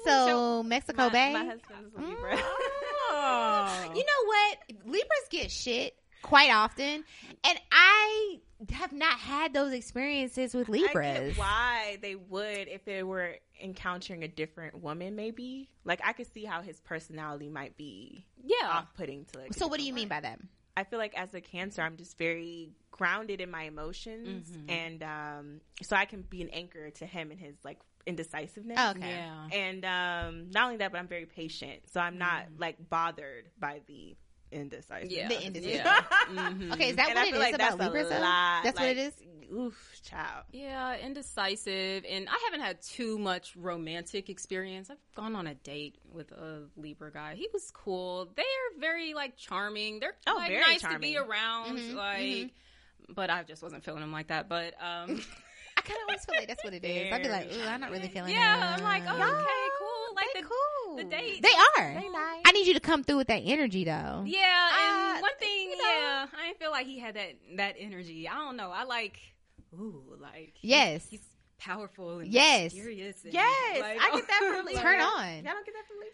So Mexico my, Bay. My husband is Libra. Oh. You know what? Libras get shit quite often, and I have not had those experiences with I Libras. get why they would if they were encountering a different woman. Maybe like I could see how his personality might be yeah. off-putting to like. So, what do different you mean by that? I feel like as a Cancer, I'm just very grounded in my emotions, Mm-hmm. and um, so I can be an anchor to him and his like indecisiveness. Okay. Yeah. And um, not only that, but I'm very patient, so I'm not like bothered by the indecisiveness. Yeah. The indecision. Yeah. Mhm. Okay, is that And what I it feel is like about that's a Libras? though? lot, That's what it is. Oof, child. Yeah, indecisive. And I haven't had too much romantic experience. I've gone on a date with a Libra guy. He was cool. They are very like charming. They're Oh, like very nice to charming. be around. Mhm, like but I just wasn't feeling him like that. But um I kind of always feel like that's what it is. I'd be like, ooh, I'm not really feeling. Yeah, it. I'm like, oh, okay, cool. Like they the, cool. the date. They are. They nice. I need you to come through with that energy, though. Yeah, and Uh, one thing, you know. yeah, I didn't feel like he had that that energy. I don't know. I like, ooh, like he's- Yes. he's powerful and Yes. mysterious. And Yes, like, I get that from Libra. Turn on. Y'all don't get that from Libra?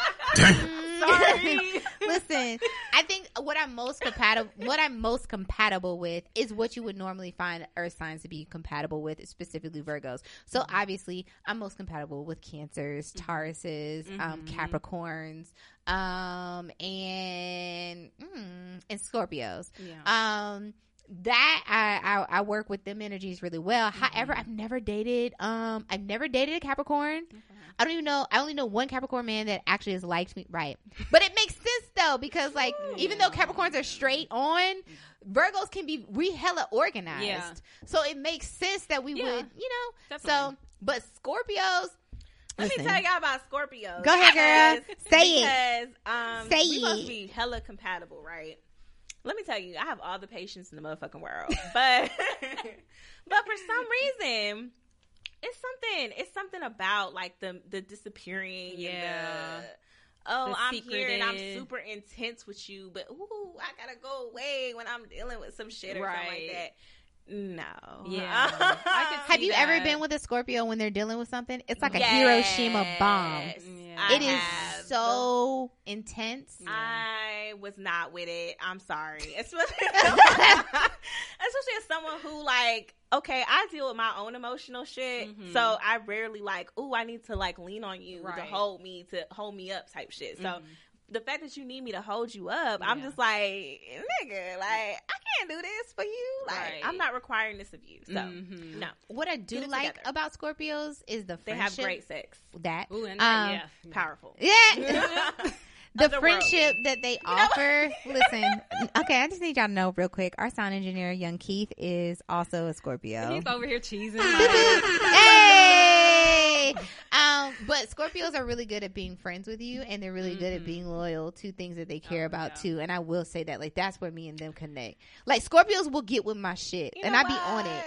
Sorry. Listen, I think what I'm most compatible, what I'm most compatible with, is what you would normally find Earth signs to be compatible with, specifically Virgos. So obviously, I'm most compatible with Cancers, Tauruses, um, Capricorns, um, and mm, and Scorpios. Yeah. Um, that I, I I work with them energies really well. However, I've never dated um I've never dated a Capricorn. I don't even know. I only know one Capricorn man that actually has liked me. Right, but it makes sense though because like even though Capricorns are straight on, Virgos can be we hella organized. Yeah. So it makes sense that we Yeah, would you know. So but Scorpios. Let Listen. me tell y'all about Scorpios. Go ahead, girl. Because- Say it. Because um, Say we supposed it. to be hella compatible, right? Let me tell you, I have all the patience in the motherfucking world, but but for some reason, it's something. It's something about like the the disappearing. and Yeah. the, oh, The I'm here and I'm super intense with you, but ooh, I gotta go away when I'm dealing with some shit or something like that. No. Yeah. I could Have see you ever been with a Scorpio when they're dealing with something? It's like a Hiroshima bomb. Yeah. I It is have. so intense. I was not with it. I'm sorry. Especially, especially as someone who like, okay, I deal with my own emotional shit. Mhm. So I rarely like, ooh, I need to like lean on you to hold me, to hold me up type shit. So Mhm. The fact that you need me to hold you up, I'm just like, nigga, like I can't do this for you. Like Right. I'm not requiring this of you. So Mhm. no, What I do like together. about Scorpios is the they have great sex, that Ooh, and Um, yeah. powerful. yeah. the Otherworldly. friendship that they offer. Listen, okay, I just need y'all to know real quick. Our sound engineer, Young Keith, is also a Scorpio. He's over here cheesing. um, but Scorpios are really good at being friends with you, and they're really good at Mhm. being loyal to things that they care Oh, about yeah. too. And I will say that, like, that's where me and them connect. Like, Scorpios will get with my shit, You and I be on it.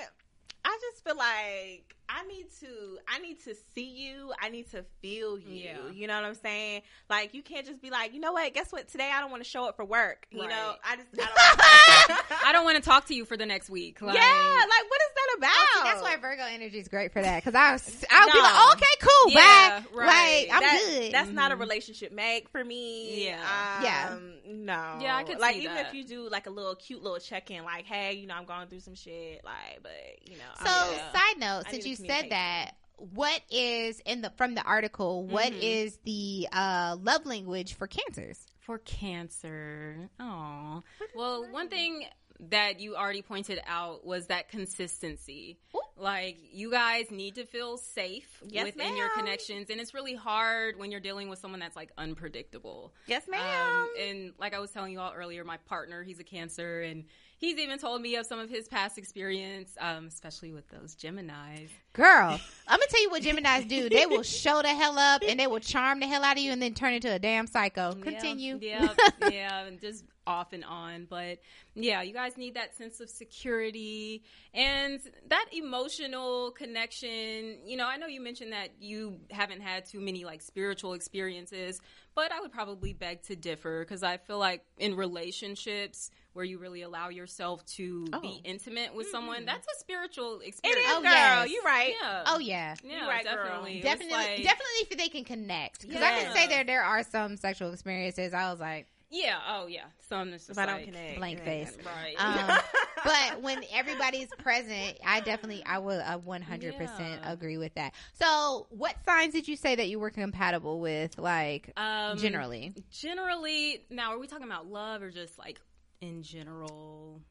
I just feel like I need to I need to see you. I need to feel you. Yeah. You know what I'm saying? Like you can't just be like, you know what? Guess what? Today I don't want to show up for work. You know, I just I don't. I don't want to talk to you for the next week. Like, yeah, like what is that about? Oh, see, that's why Virgo energy is great for that because I was, I'll be like, oh, okay, cool, Yeah, bye. right. Like, I'm That- good. That's not a Mhm. relationship make for me. Yeah. Yeah. Um, No. Yeah, I could like see even that. if you do like a little cute little check in, like, hey, you know, I'm going through some shit, like, but you know. So, I'm just- side note, since you the said that, what is in the from the article? What Mhm. is the uh, love language for cancers? For cancer. Oh. Well, one thing that you already pointed out was that consistency. Ooh. Like you guys need to feel safe Yes, within your connections and it's really hard when you're dealing with someone that's like unpredictable. yes, ma'am. Um, and like I was telling you all earlier, my partner, he's a cancer, and he's even told me of some of his past experience, um, especially with those Geminis. Girl, I'm gonna tell you what Gemini's do. They will show the hell up and they will charm the hell out of you and then turn into a damn psycho. Continue. Yeah, yeah, yeah, and just off and on. But yeah, you guys need that sense of security and that emotional connection. You know, I know you mentioned that you haven't had too many like spiritual experiences, but I would probably beg to differ because I feel like in relationships where you really allow yourself to Oh. be intimate with someone, Mhm. that's a spiritual experience. is, Oh, girl. yes. You right. Yeah. Oh yeah. yeah, You right, definitely. It's Definitely, like- definitely if they can connect. Because I can say Yeah. there there are some sexual experiences. I was like, Yeah. Oh, yeah. Some that's just If I don't connect, blank it ain't face. Right. Um, but when everybody's present, I definitely, I would, a one hundred percent Yeah. agree with that. So, what signs did you say that you were compatible with? Like um, generally, Generally, now are we talking about love or just like in general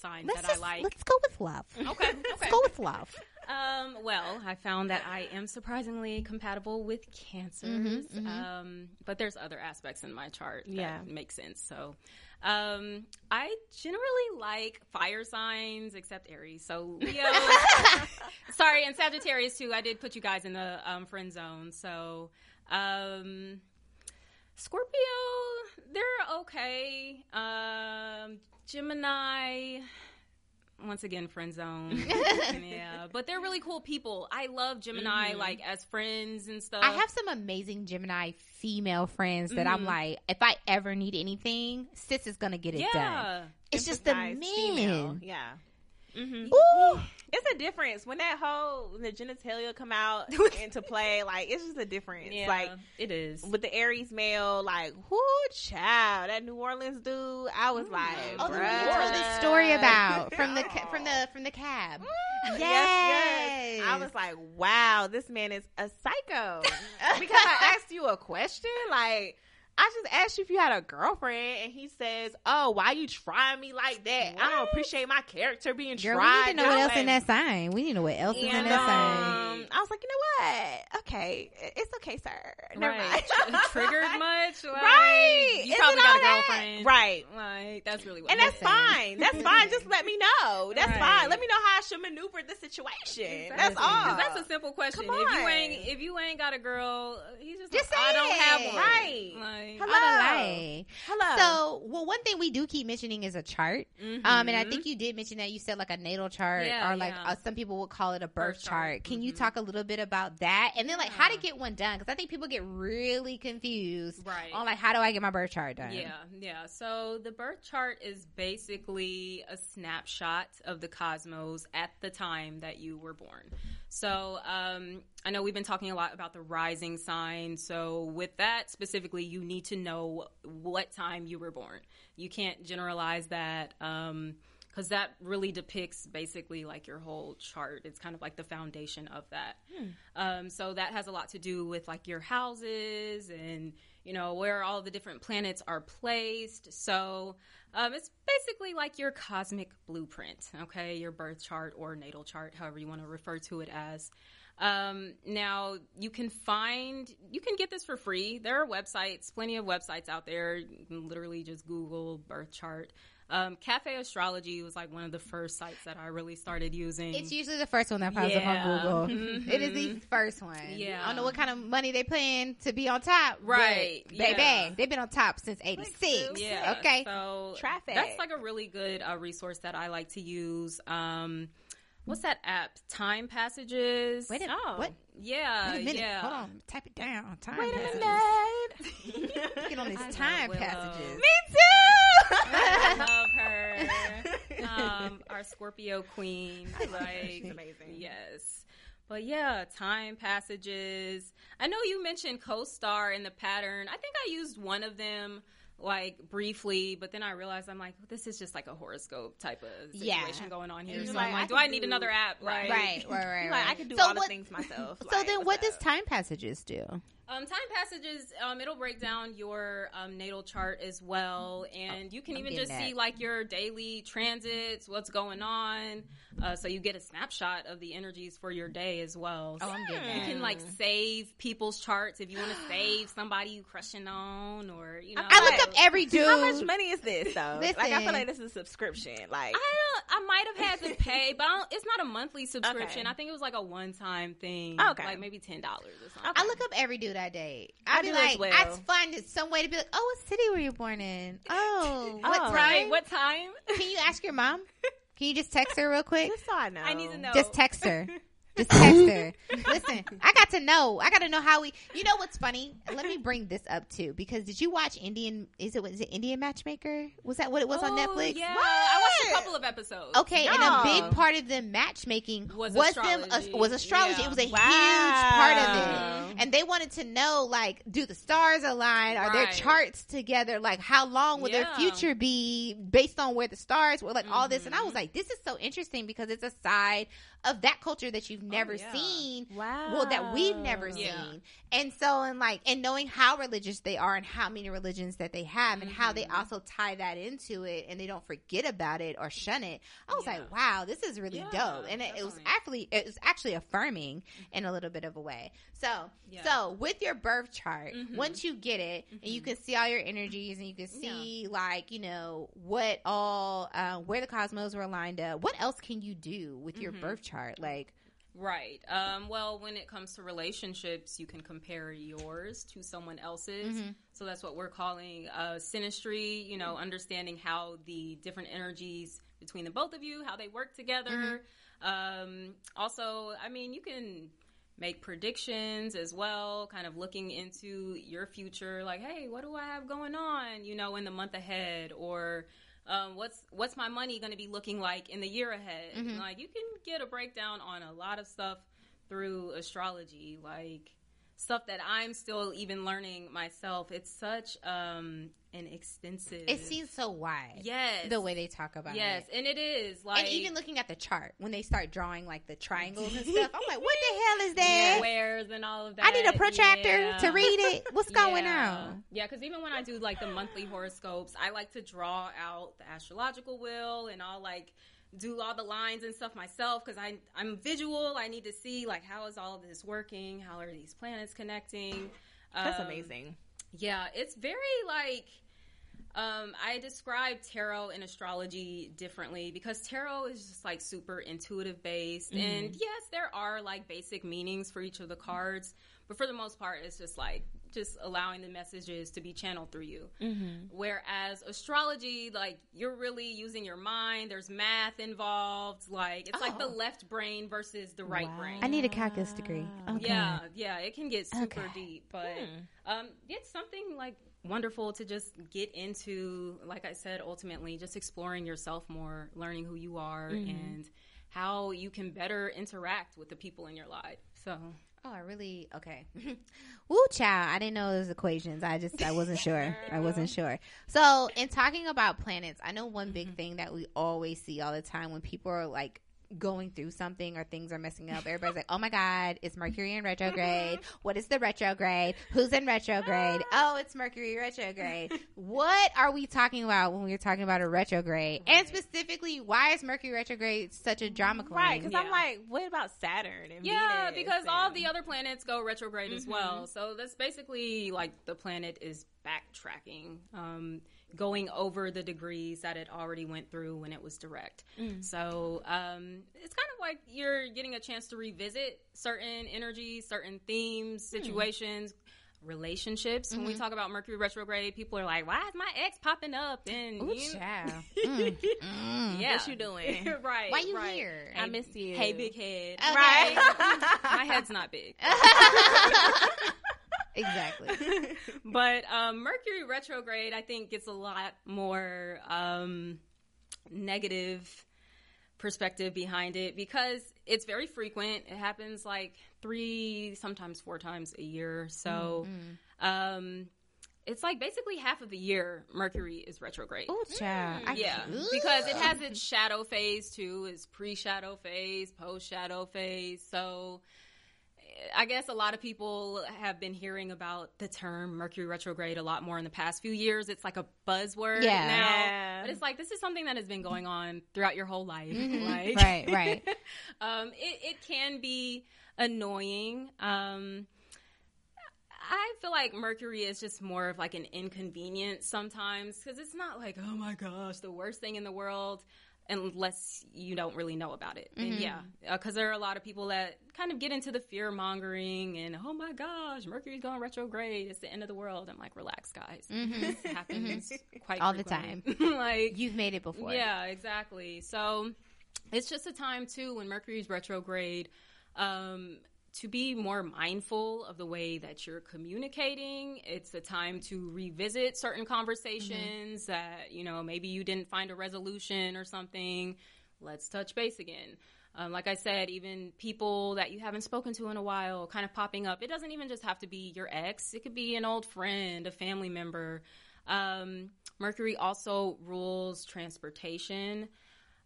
signs let's that just, I like? let's go with love. Okay, Let's okay. go with love. Um, well, I found that I am surprisingly compatible with cancers, Mhm, mhm. um, but there's other aspects in my chart that Yeah. make sense. So, um, I generally like fire signs, except Aries. So Leo, sorry, and Sagittarius too. I did put you guys in the um, friend zone. So, um, Scorpio, they're okay. Um, Gemini, once again, friend zone. yeah, but they're really cool people. I love Gemini, Mhm. like as friends and stuff. I have some amazing Gemini female friends that I'm Mhm. like, if I ever need anything, sis is gonna get it done. yeah. It's just the Emphasize female. men. Yeah. hmm Ooh, It's a difference when that whole when the genitalia come out into play. Like it's just a difference. Yeah, Like it is. with the Aries male, like whoo child, that New Orleans dude. I was mm. like, oh, the bruh. one you told this story about from the ca- from the from the cab. Yes, Yes. yes. I was like, wow, this man is a psycho. because I asked you a question, like. I just asked you if you had a girlfriend, and he says, "Oh, why you trying me like that? I don't appreciate my character being Girl, tried." we need to know what else in that sign. We need to know what else is in that sign. um, I was like, you know what? Okay, it's okay, sir. Never right. mind. Triggered much? Like, right? You probably got a that- girlfriend, right? Like that's really what. And that's. Listen. fine. That's fine. Just let me know. That's Right. fine. Let me know how I should maneuver the situation. That's all. That's a simple question. Come If you on. ain't if you ain't got a girl, he's just, Just like, I don't it. have one. Right. Like, Hello. Hello. So, well, one thing we do keep mentioning is a chart. mhm. Um, and I think you did mention that you said like a natal chart, Yeah, or like yeah. uh, some people would call it a birth, Birth chart. chart. Can you Mhm. talk a little bit about that, and then like how to get one done? Because I think people get really confused right. on like how do I get my birth chart done? Yeah, yeah. So the birth chart is basically a snapshot of the cosmos at the time that you were born. So um, I know we've been talking a lot about the rising sign. So, with that specifically, you need to know what time you were born. You can't generalize that because that really depicts basically like your whole chart. It's kind of like the foundation of that. Um, so, that has a lot to do with like your houses and you know where all the different planets are placed. So, um, it's basically like your cosmic blueprint, okay? Your birth chart or natal chart, however you want to refer to it as. Um, now you can find, you can get this for free. There are websites, plenty of websites out there. You can literally just Google birth chart. Um, Cafe Astrology was like one of the first sites that I really started using. It's usually the first one that pops Yeah. up on Google. Mhm. It is the first one. Yeah. I don't know what kind of money they paying to be on top. Right, Baby, yeah. they've been on top since 86. Yeah. Okay. So Traffic. That's like a really good uh, resource that I like to use. Um, what's that app? Time Passages. Wait a Oh. what? Yeah. Wait a minute. Yeah. Hold on. Type it down. Time Wait passages. a minute. Get on I these time passages. Me too. I love her. Um, our Scorpio queen. Like, She's amazing. Yes. But yeah, time passages. I know you mentioned co-star in the pattern. I think I used one of them like briefly, but then I realized I'm like, this is just like a horoscope type of Yeah. situation going on here. So like, I'm I like, do I need do- another app? Right. Like, Right, right, right, Like. I can do So all the what- things myself. So then, what does up? time passages do? Um, time passages, um, it'll break down your um, natal chart as well, and you can I'm even getting just see like your daily transits, what's going on, uh, so you get a snapshot of the energies for your day as well. Oh, I'm getting you that. can like save people's charts if you want to save somebody you crushing on, or you know. I look like- up every dude. How much money is this though? Listen. Like I feel like this is a subscription. Like I don't. I might have had to pay, but I don't, it's not a monthly subscription. Okay. I think it was like a one-time thing. Okay. like maybe ten dollars or something. I look up every dude I date. I I be like, as well. I find it some way to be like, oh, what city were you born in? Oh, what Oh. time? Right? What time? Can you ask your mom? Can you just text her real quick? just so I know. I need to know. Just text her. Just text her. Listen, I got to know. I got to know how we. You know what's funny? Let me bring this up too because did you watch Indian? Is it was it Indian Matchmaker? Was that what it was on Oh, Netflix? Yeah, I watched a couple of episodes. Okay, and a big part of the matchmaking Was was, them astrology. uh, was astrology. Yeah. It was a Wow. huge part of it, and they wanted to know like, do the stars align? Are their charts together? Like, how long will their future be based on where the stars were? Like all this, and I was Mhm. like, this is so interesting because it's a side of that culture that you've never yeah. seen. Wow. Well, that we've never Yeah. seen, and so and like and knowing how religious they are and how many religions that they have, and how they Mhm. also tie that into it, and they don't forget about it or shun it. I was Yeah. like, wow, this is really dope, and it, it was actually it was actually affirming in a little bit of a way. So so with your birth chart, Mhm. once you get it, and you Mhm. can see all your energies, and you can see like you know what all uh, where the cosmos were lined up. What else can you do with your birth chart? Like Right. Um, well, when it comes to relationships, you can compare yours to someone else's. Mhm. So that's what we're calling uh, synastry. You know, understanding how the different energies between the both of you, how they work together. Um, also, I mean, you can make predictions as well, kind of looking into your future. Like, hey, what do I have going on? You know, in the month ahead, or um, what's what's my money going to be looking like in the year ahead? Mhm. Like, you can get a breakdown on a lot of stuff through astrology, like stuff that I'm still even learning myself. It's such um, an extensive. it seems so wide. yes, the way they talk about yes, it. Yes, and it is like and even looking at the chart when they start drawing like the triangles and stuff, I'm like, what the hell is that? squares and all of that. I need a protractor Yeah. to read it. What's going yeah. on? Yeah, because even when I do like the monthly horoscopes, I like to draw out the astrological wheel and I'll like do all the lines and stuff myself because I I'm visual. I need to see like how is all of this working? How are these planets connecting? That's Um, amazing. Yeah, it's very like um, I describe tarot and astrology differently because tarot is just like super intuitive based, and yes, there are like basic meanings for each of the cards, but for the most part, it's just like just allowing the messages to be channeled through you. Mm-hmm. Whereas astrology, like you're really using your mind. There's math involved. Like it's like the Oh. left brain versus the right brain. I need a calculus degree. Okay. Yeah, yeah, it can get super Okay. deep, but Hmm. um, it's something like wonderful to just get into. Like I said, ultimately, just exploring yourself more, learning who you are, Mm-hmm. and how you can better interact with the people in your life. So Oh, I really okay. Woo, child! I didn't know those equations. I just I wasn't sure. I wasn't sure. So, in talking about planets, I know one big mm-hmm. thing that we always see all the time when people are like going through something or things are messing up. Everybody's like, "Oh my God, it's Mercury in retrograde. What is the retrograde? Who's in retrograde? Oh, it's Mercury retrograde. what are we talking about when we're talking about a retrograde? And specifically, why is Mercury retrograde such a drama queen? Right, because I'm like, what about Saturn and Yeah, Venus because all the other planets go retrograde as well. So that's basically like the planet is backtracking, um, going over the degrees that it already went through when it was direct. So um, it's kind of like you're getting a chance to revisit certain energies, certain themes, situations. Relationships. When we talk about Mercury retrograde, people are like, "Why is my ex popping up?" And Ooh, you- child. Mm, mm. yeah, What you doing? right? Why you right. here? I miss you. Hey, big head. Okay. Right. My head's not big. Exactly. but um, Mercury retrograde, I think, gets a lot more um, negative perspective behind it because it's very frequent. It happens like three, sometimes four times a year. So um, it's like basically half of the year Mercury is retrograde. Oh, child. I Yeah, because it has its shadow phase too. It's pre-shadow phase, post-shadow phase. So, I guess a lot of people have been hearing about the term Mercury retrograde a lot more in the past few years. It's like a buzzword Yeah. now, Yeah. but it's like this is something that has been going on throughout your whole life. Like, Right, right. um, it, it can be annoying. Um, I feel like Mercury is just more of like an inconvenience sometimes because it's not like, oh my gosh, the worst thing in the world unless you don't really know about it. And mm-hmm. yeah, uh, because there are a lot of people that kind of get into the fear mongering and, oh my gosh, Mercury's going retrograde. It's the end of the world. I'm like, relax, guys. Mm-hmm. This happens mm-hmm. quite All the time. like, You've made it before. yeah, exactly. So it's just a time too when Mercury's retrograde um, to be more mindful of the way that you're communicating. It's a time to revisit certain conversations that you know maybe you didn't find a resolution or something. Let's touch base again. Um, like I said, even people that you haven't spoken to in a while kind of popping up. It doesn't even just have to be your ex, it could be an old friend, a family member. Um, Mercury also rules transportation.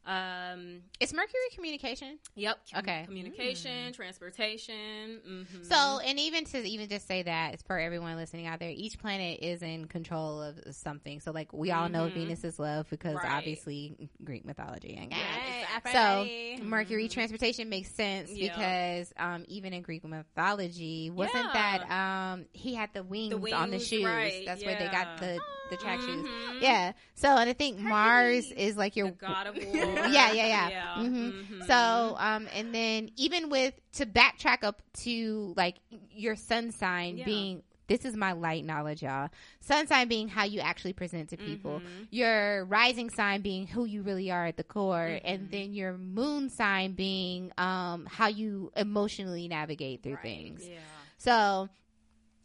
Um, It's Mercury communication. yep. Okay. Communication, transportation. hmm So, and even to even just say that, it's for everyone listening out there, each planet is in control of something. So, like, we all know Mhm. Venus is love because Right. obviously Greek mythology. And Right, So, Aphrodite. Mercury transportation makes sense Yeah. because um, even in Greek mythology, wasn't Yeah. that um, he had the wings, on the shoes? right, That's where they got yeah. the the track shoes. Mhm. Yeah. So, and I think Mars is like your The god of war. yeah, yeah, yeah. Yeah. Mhm. Mhm. So, um, and then even with to backtrack up to like your sun sign Yeah. being this is my light knowledge, y'all. Sun sign being how you actually present to people. Mhm. Your rising sign being who you really are at the core, and Mhm. then your moon sign being um how you emotionally navigate through Right. things. Yeah. So,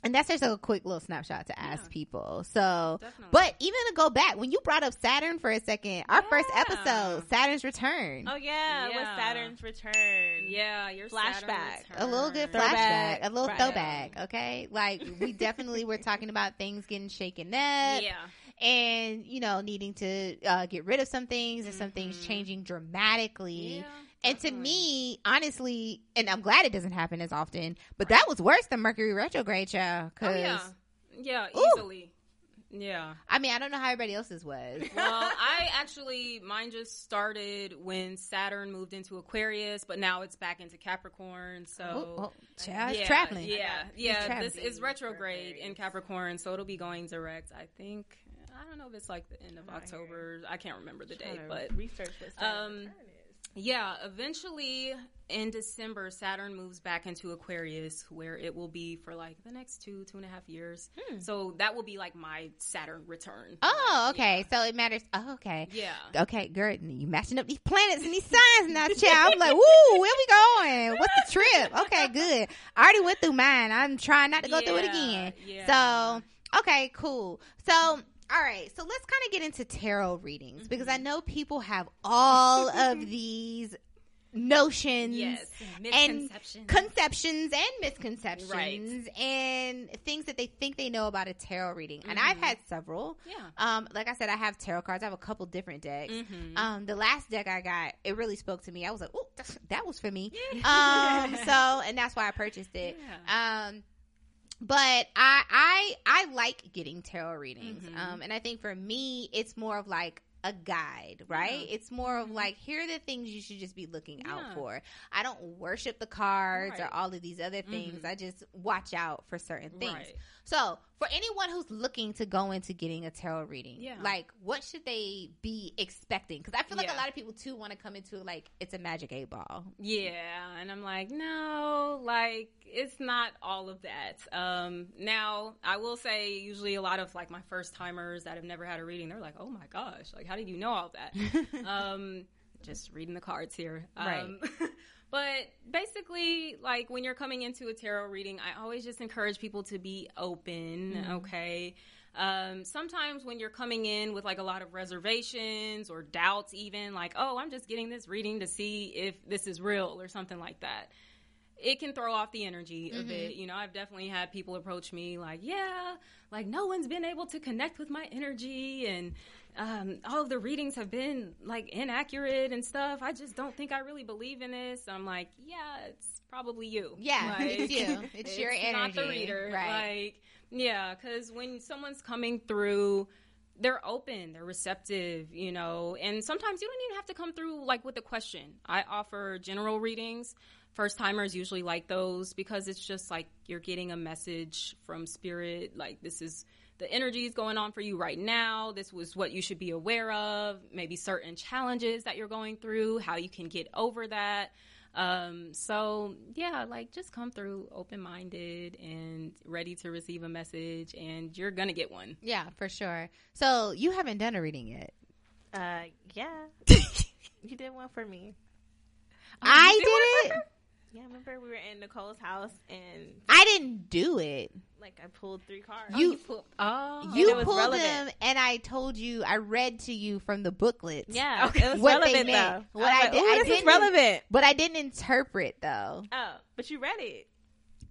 and that's just a quick little snapshot to ask Yeah. people. So, Definitely. but even to go back, when you brought up Saturn for a second, our first episode, Saturn's return. Oh yeah, with Yeah. Saturn's return. yeah, your Flashback. A little good return. flashback, a little Right. throwback, okay? Like we definitely were talking about things getting shaken up Yeah. and you know needing to uh, get rid of some things and some things Mhm. changing dramatically. Yeah. And to me, honestly, and I'm glad it doesn't happen as often, but that was worse than Mercury retrograde. Oh, Cause yeah. Yeah, Ooh. easily. Yeah. I mean, I don't know how everybody else's was. Well, I actually mine just started when Saturn moved into Aquarius, but now it's back into Capricorn. So oh, oh, yeah, traveling. Yeah, yeah. traveling. This is retrograde in Capricorn, so it'll be going direct. I think. I don't know if it's like the end of. October. I can't remember the date, but research Saturn's um. Yeah, eventually in December, Saturn moves back into Aquarius, where it will be for like the next two, two and a half years. Hmm. So that will be like my Saturn return. Oh, okay. So it matters. Oh, okay. Yeah. Okay, good. You matching up these planets and these signs now, child. I'm like, woo, where we going? What's the trip? Okay, good. I already went through mine. I'm trying not to go through it again. yeah. So, okay, cool. So, all right. So let's kind of get into tarot readings because I know people have all of these notions Yes, and conceptions and misconceptions Right. and things that they think they know about a tarot reading. And I've had several. Yeah. Um, like I said, I have tarot cards. I have a couple different decks. Mhm. Um, the last deck I got, it really spoke to me. I was like, "Oh, that was for me." um, so, and that's why I purchased it. Um, but I I I like getting tarot readings. Mhm. Um, and I think for me, it's more of like a guide, right? Yeah. It's more of Mhm. like here are the things you should just be looking out for. I don't worship the cards or all of these other things. Mhm. I just watch out for certain things. Right. So, for anyone who's looking to go into getting a tarot reading, Yeah. like what should they be expecting? Because I feel like a lot of people too want to come into like it's a magic eight ball. Yeah, and I'm like, no, like it's not all of that. Um, now I will say, usually a lot of like my first timers that have never had a reading, they're like, oh my gosh, like how did you know all that? um, just reading the cards here, um, but basically, like when you're coming into a tarot reading, I always just encourage people to be open. Okay. Um, sometimes when you're coming in with like a lot of reservations or doubts, even like, oh, I'm just getting this reading to see if this is real or something like that. It can throw off the energy a bit. You know, I've definitely had people approach me like, yeah, like no one's been able to connect with my energy and um, all of the readings have been like inaccurate and stuff. I just don't think I really believe in this. I'm like, yeah, it's probably you. Yeah, Like, it's you. It's your energy, not the reader. right. Like, yeah, because when someone's coming through, they're open, they're receptive, you know, and sometimes you don't even have to come through like with a question. I offer general readings. First timers usually like those because it's just like you're getting a message from spirit. Like, this is the energy is going on for you right now. This was what you should be aware of. Maybe certain challenges that you're going through, how you can get over that. Um, so yeah, like just come through open minded and ready to receive a message, and you're gonna get one. Yeah, for sure. So you haven't done a reading yet. Uh, yeah. you did one for me. I did one did for it. Yeah, I remember we were in Necole's house and I didn't do it. like I pulled three cards. You- oh, You it was pulled relevant. them, and I told you. I read to you from the booklets. yeah, Okay. it was What they relevant meant. though. What I, was I like, did- "Ooh, I this is didn't- relevant. but I didn't interpret though. Oh, but you read it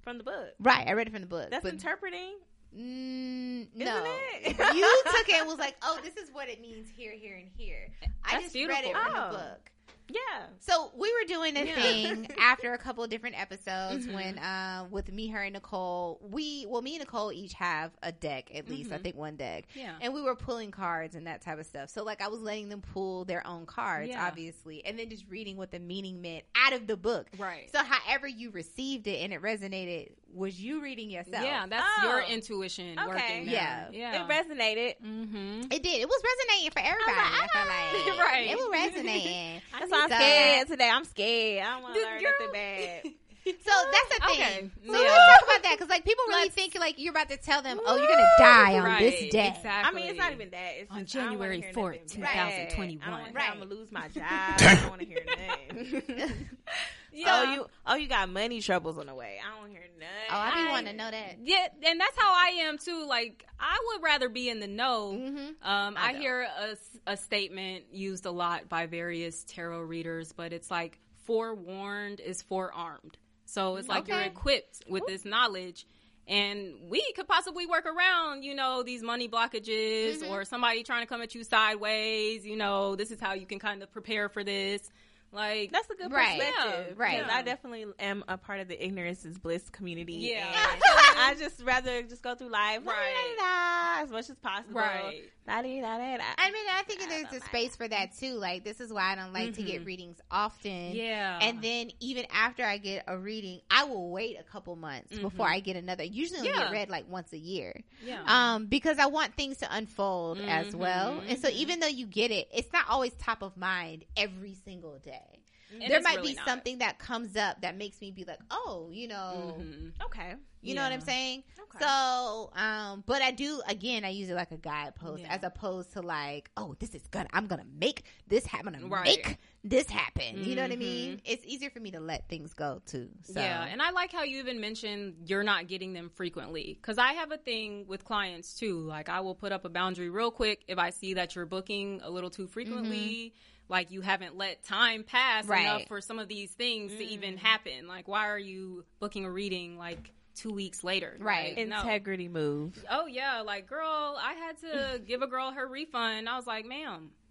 from the book. Right, I read it from the book. That's but, interpreting. Mm, Isn't no, it? you took it and was like, "Oh, this is what it means here, here, and here." I That's just read it beautiful. from Oh. the book. Yeah. So we were doing a Yeah. thing after a couple of different episodes Mhm. when, uh, with me, her, and Necole, we, well, me and Necole each have a deck at least. I Mhm. think one deck, yeah, and we were pulling cards and that type of stuff. So like I was letting them pull their own cards, Yeah. obviously, and then just reading what the meaning meant out of the book. right. So however you received it and it resonated, was you reading yourself? yeah, that's Oh. your intuition Okay. working. Yeah. yeah. It resonated. mm-hmm. It did. It was resonating for everybody. I, feel like Right. it was resonating. That's why I'm So- scared today. I'm scared. I don't want to The learn girl- nothing bad. So that's the thing. Okay. So Yeah. let's talk about that because like people really Let's- think like you're about to tell them, oh, you're gonna die on right, this day. Exactly. I mean, it's not even that. It's On just, I don't wanna January 4th, 2021. I don't want to Right. I'm gonna lose my job. I don't want to hear nothing. Yeah. Oh, you oh you got money troubles on the way. I don't hear nothing. Oh, I be I- wanting to know that. Yeah, and that's how I am too. Like, I would rather be in the know. Mm-hmm. Um, I I, know. hear a, s- a statement used a lot by various tarot readers, but it's like forewarned is forearmed. So it's like you're equipped with this knowledge. And we could possibly work around, you know, these money blockages Mhm. or somebody trying to come at you sideways. You know, this is how you can kind of prepare for this. Like, That's a good Right. perspective. Yeah, right. Because I definitely am a part of the ignorance is bliss community. Yeah. and I just rather just go through life Right. as much as possible. right. I mean, I think I there's a space for that too. Like, this is why I don't like to get Mhm. readings often. Yeah. And then even after I get a reading, I will wait a couple months before Mhm. I get another. Usually, Yeah. get read like once a year. yeah. um, because I want things to unfold as well. And so mhm. even though you get it, it's not always top of mind every single day. And there might really be not. something that comes up that makes me be like, oh, you know, Mhm. Okay. you know what I'm saying? Okay. So, um, but I do again, I use it like a guidepost Yeah. as opposed to like, oh, this is gonna, I'm gonna make this happen, I'm gonna Right. make this happen. You know what I mean? It's easier for me to let things go too. So. Yeah, and I like how you even mentioned you're not getting them frequently because I have a thing with clients too. Like I will put up a boundary real quick if I see that you're booking a little too frequently. Like you haven't let time pass Right. enough for some of these things to even mm. happen. Like, why are you booking a reading like two weeks later? Right. Like, no. Integrity move. Oh yeah, like girl, I had to give a girl her refund. I was like, ma'am, well, I-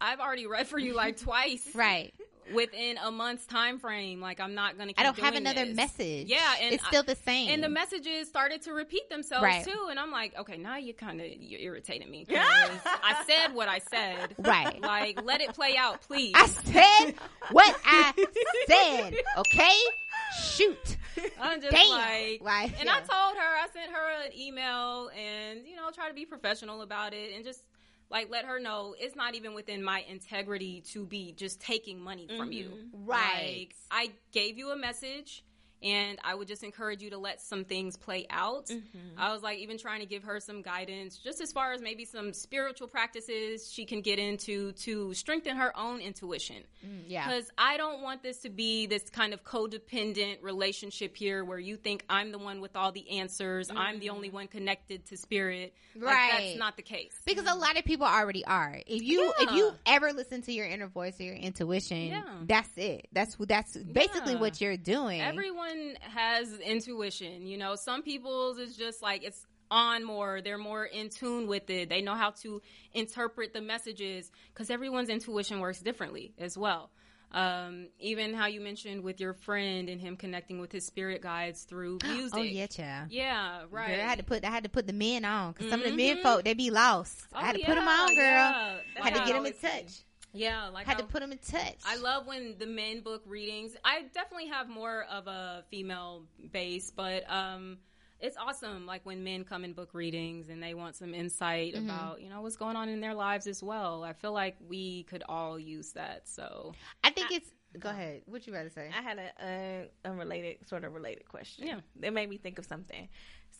I've already read for you like twice, Right. Within a month's time frame, like I'm not gonna. Keep I don't have another this. message. Yeah, and it's I- still the same. And the messages started to repeat themselves Right. too, and I'm like, okay, now you kind of you're irritating me. 'cause I said what I said. Right. Like, let it play out, please. I said what I said. Okay. Shoot. I'm just Damn. like, Like, and I told her, I sent her an email, and you know, try to be professional about it, and just like let her know it's not even within my integrity to be just taking money from you. Mm-hmm. Right. Like, I gave you a message. And I would just encourage you to let some things play out. Mm-hmm. I was like, even trying to give her some guidance, just as far as maybe some spiritual practices she can get into to strengthen her own intuition. Mm, yeah. Because I don't want this to be this kind of codependent relationship here where you think I'm the one with all the answers, I'm the only mm. one connected to spirit. Like, Right. that's not the case. Because a lot of people already are. If you if you ever listen to your inner voice or your intuition, Yeah. that's it. That's that's basically Yeah. what you're doing. Everyone has intuition. You know, some people's is just like it's on more. They're more in tune with it. They know how to interpret the messages because everyone's intuition works differently as well. Um, even how you mentioned with your friend and him connecting with his spirit guides through music. oh yeah, child. Yeah, right. Girl, I had to put I had to put the men on because some of the men Mhm. folk they be lost. Oh, I had to yeah, put them on, girl. yeah. I had to get them in touch. Yeah, like had to put them in touch. I love when the men book readings. I definitely have more of a female base, but um, it's awesome. Like when men come in book readings and they want some insight Mm-hmm. about you know what's going on in their lives as well. I feel like we could all use that. So I think it's. Go ahead. What you rather say? I had a uh, unrelated, sort of related question. Yeah. it made me think of something.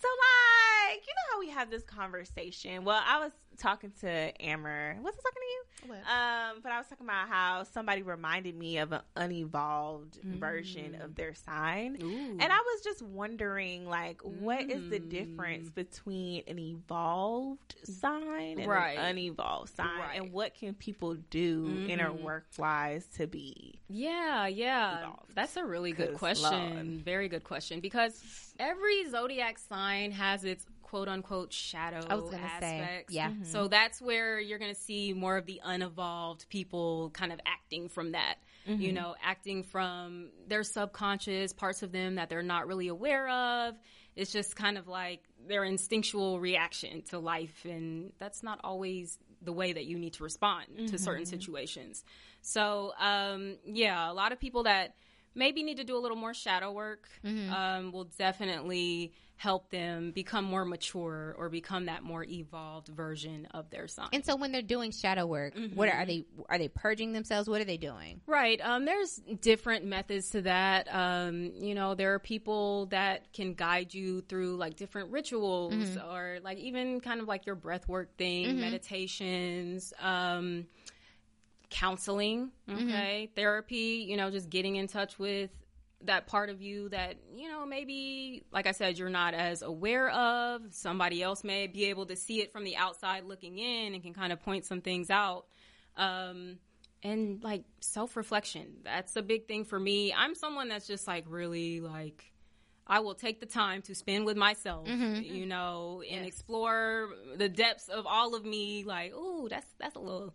So, like, you know how we have this conversation? Well, I was talking to Amer. Was I talking to you? What? Um, but I was talking about how somebody reminded me of an unevolved mm. version of their sign. And I was just wondering, like, what is the mm. difference between an evolved sign and Right. an unevolved sign? Right. And what can people do inner mm-hmm. work wise to be? Yeah, yeah. Evolved. That's a really good question. Lord. Very good question because every zodiac sign has its quote unquote shadow I was gonna say, aspects. yeah. So that's where you're going to see more of the unevolved people kind of acting from that. You know, acting from their subconscious parts of them that they're not really aware of. It's just kind of like their instinctual reaction to life and that's not always the way that you need to respond to certain situations. So, um, yeah, a lot of people that maybe need to do a little more shadow work um, will definitely help them become more mature or become that more evolved version of their sign. And so when they're doing shadow work, what are, are they? Are they purging themselves? What are they doing? Right. Um, there's different methods to that. Um, you know, there are people that can guide you through like different rituals or like even kind of like your breath work thing, meditations, um, counseling, okay, therapy, you know, just getting in touch with that part of you that, you know, maybe, like I said, you're not as aware of. Somebody else may be able to see it from the outside looking in and can kind of point some things out. Um, and like self reflection. That's a big thing for me. I'm someone that's just like really like I will take the time to spend with myself, you know, and explore the depths of all of me. Like, oh, that's that's a little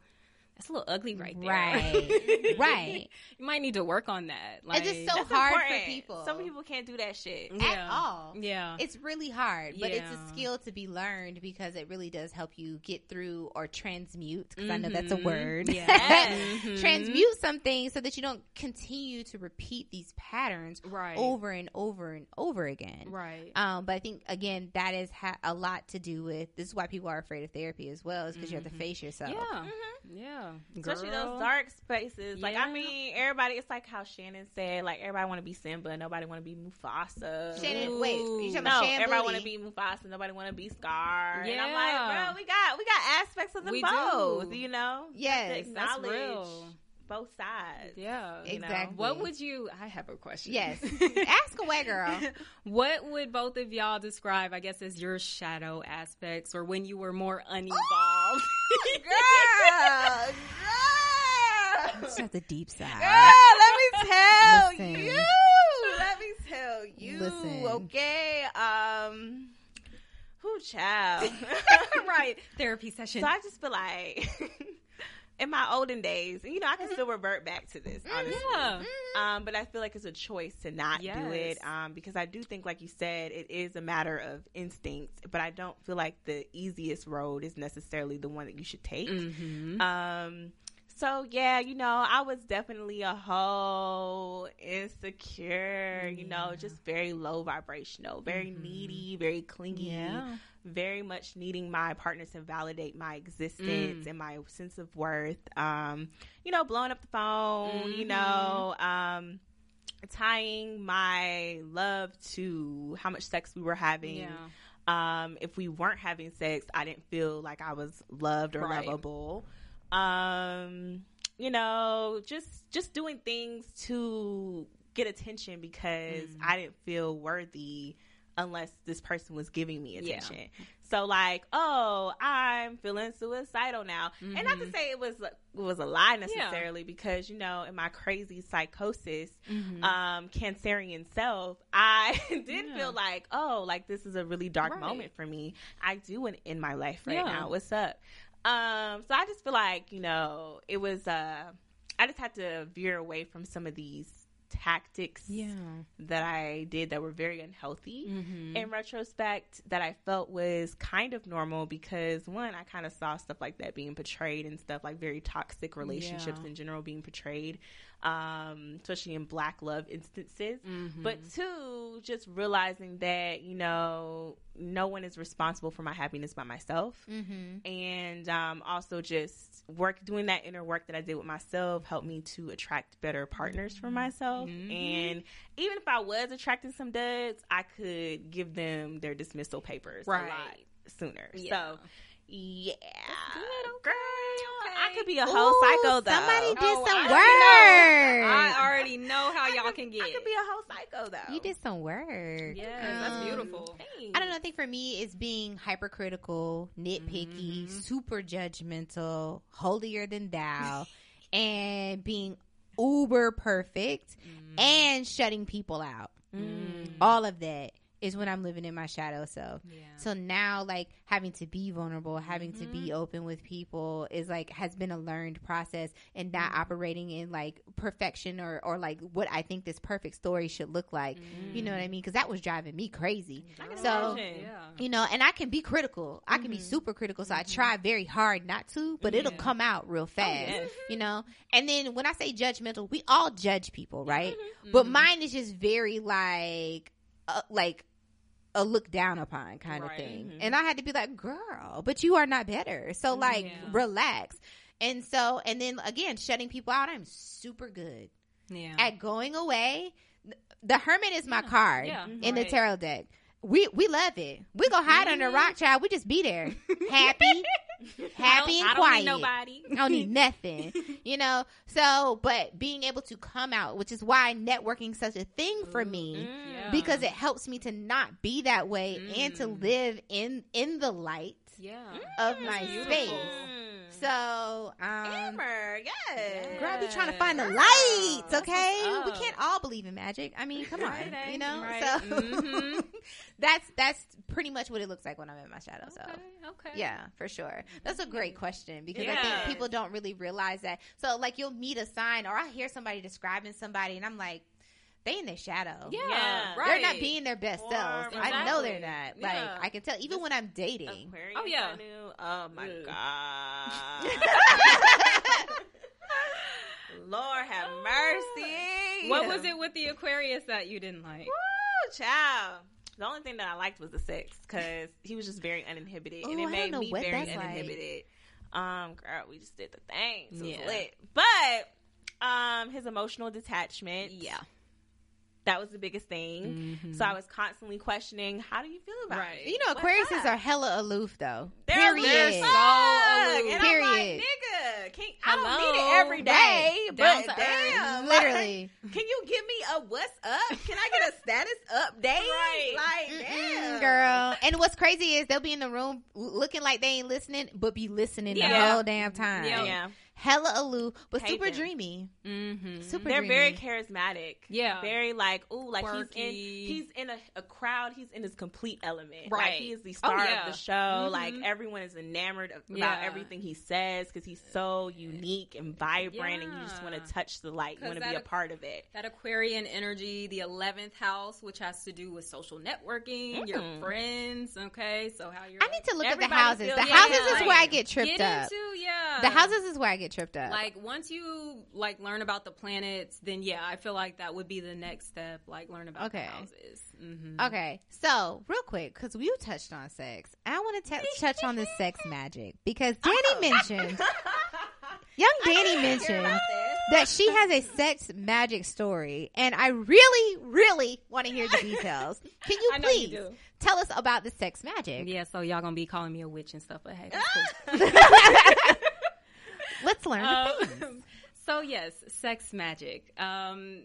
that's a little ugly right there. Right, right. you might need to work on that. Like, It's just so hard important. for people. Some people can't do that shit. at Yeah. all. Yeah. It's really hard, but it's a skill to be learned because it really does help you get through or transmute, because I know that's a mm-hmm. word. Yes. Mm-hmm. transmute something so that you don't continue to repeat these patterns Right. over and over and over again. Right. Um, but I think again that is ha- a lot to do with. This is why people are afraid of therapy as well, is because you have to mm-hmm. face yourself. Yeah. Yeah. Especially Girl. those dark spaces. Like I mean, everybody. It's like how Shannon said. Like everybody want to be Simba, nobody want to be Mufasa. Shannon, wait, you talking no, about Shan everybody want to be Mufasa, nobody want to be Scar. And I'm Yeah. like, bro, we got we got aspects of them We both. do. You know, Yes, to that's real. Both sides. Yeah. you know? Exactly. What would you I have a question. Yes, ask away, girl. What would both of y'all describe, I guess, as your shadow aspects or when you were more unevolved? girl, girl. Just have the deep side. Girl, let me tell Listen. you. Let me tell you. Listen. Okay. Um. Who child? right. Therapy session. So I just feel like in my olden days, and you know, I can still revert back to this, honestly. yeah. Um, but I feel like it's a choice to not do it. Um, because I do think, like you said, it is a matter of instinct. But I don't feel like the easiest road is necessarily the one that you should take. Mm-hmm. Um, so yeah, you know, I was definitely a whole insecure, you know, just very low vibrational, very needy, very clingy, Yeah. very much needing my partner to validate my existence and my sense of worth. Um, you know, blowing up the phone, you know, um, tying my love to how much sex we were having. Yeah. Um, if we weren't having sex, I didn't feel like I was loved or Right. lovable. Um, you know, just just doing things to get attention because Mm. I didn't feel worthy unless this person was giving me Yeah. attention. So like, oh, I'm feeling suicidal now, and not Mm-hmm. to say it was it was a lie necessarily because you know in my crazy psychosis, um, cancerian self, I did Mm-hmm. Yeah. feel like oh, like this is a really dark Right. moment for me. I do in, in my life right Yeah. now. What's up? Um, so I just feel like you know it was uh, I just had to veer away from some of these tactics Yeah. that I did that were very unhealthy Mm-hmm. in retrospect that I felt was kind of normal because one, I kind of saw stuff like that being portrayed and stuff like very toxic relationships Yeah. in general being portrayed, um, especially in black love instances. Mm-hmm. But two, just realizing that, you know, no one is responsible for my happiness by myself. Mm-hmm. And um, also just work doing that inner work that I did with myself helped me to attract better partners for myself. Mhm. And even if I was attracting some duds, I could give them their dismissal papers a Right. lot sooner. Yeah. So yeah. good, okay, Girl. I could be a whole psycho though. Somebody did Oh, some I work. I already know how y'all can get. I could be a whole psycho though. you did some work. Yes, that's Um, beautiful. Thanks. I don't know. I think for me, it's being hypercritical, nitpicky, Mm-hmm. super judgmental, holier than thou, and being uber perfect Mm-hmm. and shutting people out. Mm. All of that is when I'm living in my shadow self. Yeah. So now, like having to be vulnerable, having to be Mm-hmm. open with people is like has been a learned process, and not Mm-hmm. operating in like perfection or or like what I think this perfect story should look like. You know what I mean? Because that was driving me crazy. So-. Yeah. You know, and I can be critical. I can be super critical. So I try very hard not to, but it'll come out real fast. yes. You know, and then when I say judgmental, we all judge people, right? But mine is just very like, uh, like a look down upon kind of Right. thing. Mm-hmm. And I had to be like, girl, but you are not better. So mm, like, Yeah. relax. And so, and then again, shutting people out. I'm super good Yeah. at going away. The hermit is my card Yeah, in the tarot deck. We we love it. We go hide under a rock, mm-hmm. child. We just be there, happy, happy and I don't quiet. need nobody. I don't need nothing, you know. So, but being able to come out, which is why networking is such a thing for me, Yeah. because it helps me to not be that way and to Mm. live in in the light Yeah. of my beautiful. space. Mm. So, um, Amber, yes. Girl, be trying to find the Girl, lights, okay? We can't all believe in magic. I mean, come on, Right, you know. right. So Mhm. that's that's pretty much what it looks like when I'm in my shadow. So Okay. Okay. yeah, for sure. That's a great question because I think people don't really realize that. So like you'll meet a sign or I hear somebody describing somebody and I'm like, they in their shadow. Yeah. Yeah. Right. They're not being their best Or- selves. I know they're Exactly. not. Like I can tell even when I'm dating. Aquarius, Oh, yeah. Knew. Oh my Ugh. god. Lord have mercy. What was it with the Aquarius that you didn't like? Woo, child. The only thing that I liked was the sex because he was just very uninhibited, and it I made know me what very that's like. uninhibited. Um, girl, we just did the thing, so it Yeah. was lit. But um, his emotional detachment, Yeah. That was the biggest thing. So I was constantly questioning, how do you feel about Right. it? You know, What's Aquariuses up? are hella aloof though. They're Period. they're Period. so aloof. And I'm like, nigga, can, I don't need it every day, Right. But to earth. damn, Literally. like, can you give me a what's up? Can I get a status update? Right. Like, Mm-mm, damn, girl. And what's crazy is they'll be in the room looking like they ain't listening, but be listening the whole damn time. Yeah. Yeah. Hella aloof, but Hate super them. dreamy. Mm-hmm. Super They're very charismatic. Yeah. Very like, ooh, like Quirky. he's in he's in a, a crowd, he's in his complete element. Right. Like he is the Oh, star yeah. of the show. Mhm. Like everyone is enamored of, about everything he says because he's so unique and vibrant and you just want to touch the light. You want to be a part of it. That Aquarian energy, the 11th house, which has to do with social networking, your Mm. friends, okay? So how you're I need to look at the houses. feels- The yeah, houses yeah. is where I get tripped get up. into, yeah. The houses is where I get tripped up. like once you like learn about the planets, then yeah, I feel like that would be the next step. Like learn about Okay. houses. hmm Okay, so real quick, because we touched on sex, I want to touch on the sex magic because Dani Oh. mentioned, young Dani mentioned that she has a sex magic story, and I really, really want to hear the details. Can you please tell us about the sex magic? Yeah, so y'all gonna be calling me a witch and stuff, but hey, cool. Let's learn. Um, so yes, sex magic. Um,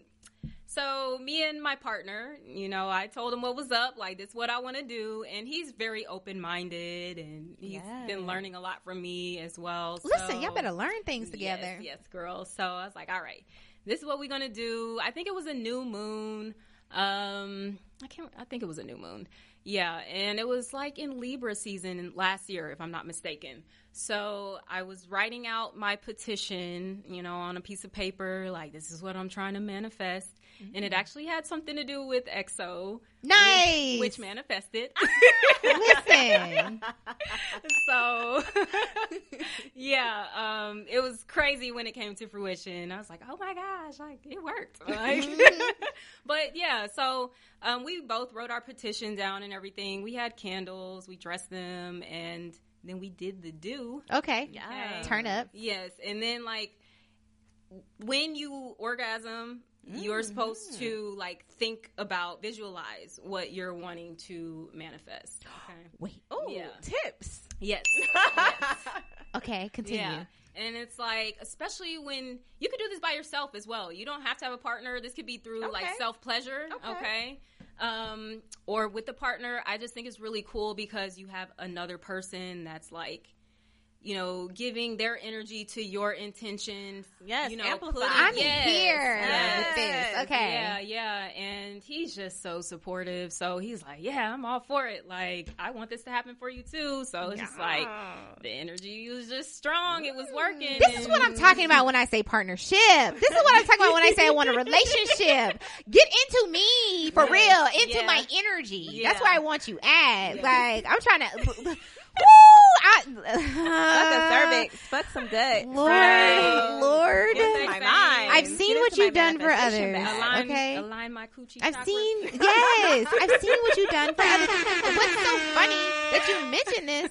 so me and my partner, you know, I told him what was up, like this is what I want to do, and he's very open minded, and he's Yes. been learning a lot from me as well. Listen, y'all better learn things together. Yes, yes, girl. So I was like, all right, this is what we're gonna do. I think it was a new moon. Um, I can't. I think it was a new moon. Yeah, and it was like in Libra season last year, if I'm not mistaken. So I was writing out my petition, you know, on a piece of paper, like this is what I'm trying to manifest, and it actually had something to do with EXO, Nice. which manifested. Listen. so yeah um it was crazy when it came to fruition i was like oh my gosh like it worked like but yeah so um we both wrote our petition down and everything we had candles we dressed them and then we did the do Okay. Yeah. Turn up. yes and then like when you orgasm you're supposed to like think about visualize what you're wanting to manifest okay Wait. Oh, Yeah. tips. yes Okay. Continue. Yeah. And it's like, especially when you could do this by yourself as well. You don't have to have a partner. This could be through like self pleasure. Okay. Okay. Um, or with the partner. I just think it's really cool because you have another person that's like, you know, giving their energy to your intention. Yes, you know, amplify. putting- I'm yes, here yes. with this. Okay. Yeah, yeah. And he's just so supportive. So he's like, yeah, I'm all for it. Like, I want this to happen for you too. So it's just like, the energy was just strong. It was mm. working. This is what I'm talking about when I say partnership. This is what I'm talking about when I say I want a relationship. Get into me for Yes. real, into Yeah. my energy. Yeah. That's where I want you at. Yeah. Like I'm trying to. Woo! I, Fuck a cervix. Fuck some good. Lord, Right. Lord. What they my say. mind. I've seen what you've done for others. align, Okay. align my coochie. I've chakras. seen, yes, I've seen what you've done for others. And What's so funny that you mentioned this?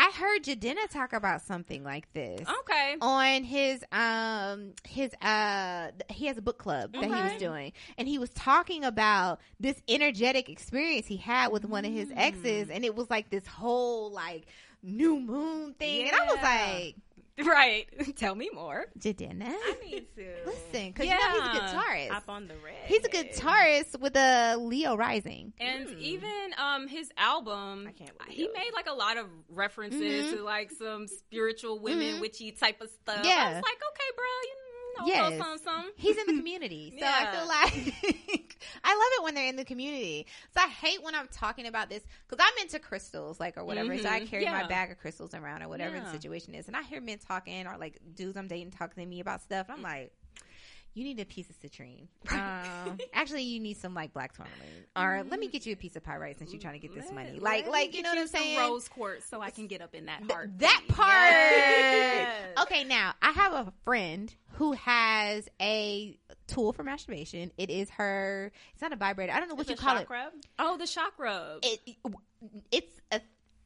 I heard Jadena talk about something like this. Okay. on his um his uh he has a book club that he was doing and he was talking about this energetic experience he had with one of his Mm. exes and it was like this whole like new moon thing and I was like Right. Tell me more. Jadena I need to listen because you know he's a guitarist Hop on the red. he's a guitarist with a Leo rising And Mm. even um his album, I can't he it. made like a lot of references Mhm. to like some spiritual women Mhm. witchy type of stuff. Yeah. I was like, okay, bro, you know, Yes. something, something. He's in the community. So I feel like I love it when they're in the community. So I hate when I'm talking about this because I'm into crystals, like, or whatever. So I Mhm. carry my bag of crystals around or whatever the situation is. And I hear men talking or like dudes I'm dating talking to me about stuff. I'm like, you need a piece of citrine. Um, actually, you need some like black tourmaline, or let me get you a piece of pyrite since you're trying to get this Let- money. Like, like you know what I'm some saying? Rose quartz, so I can get up in that Th- heart. that part. Yes. Okay, now I have a friend who has a tool for masturbation. It is her. It's not a vibrator. I don't know what It's you a call Chakrub? Oh, the Chakrub. it. It it's a.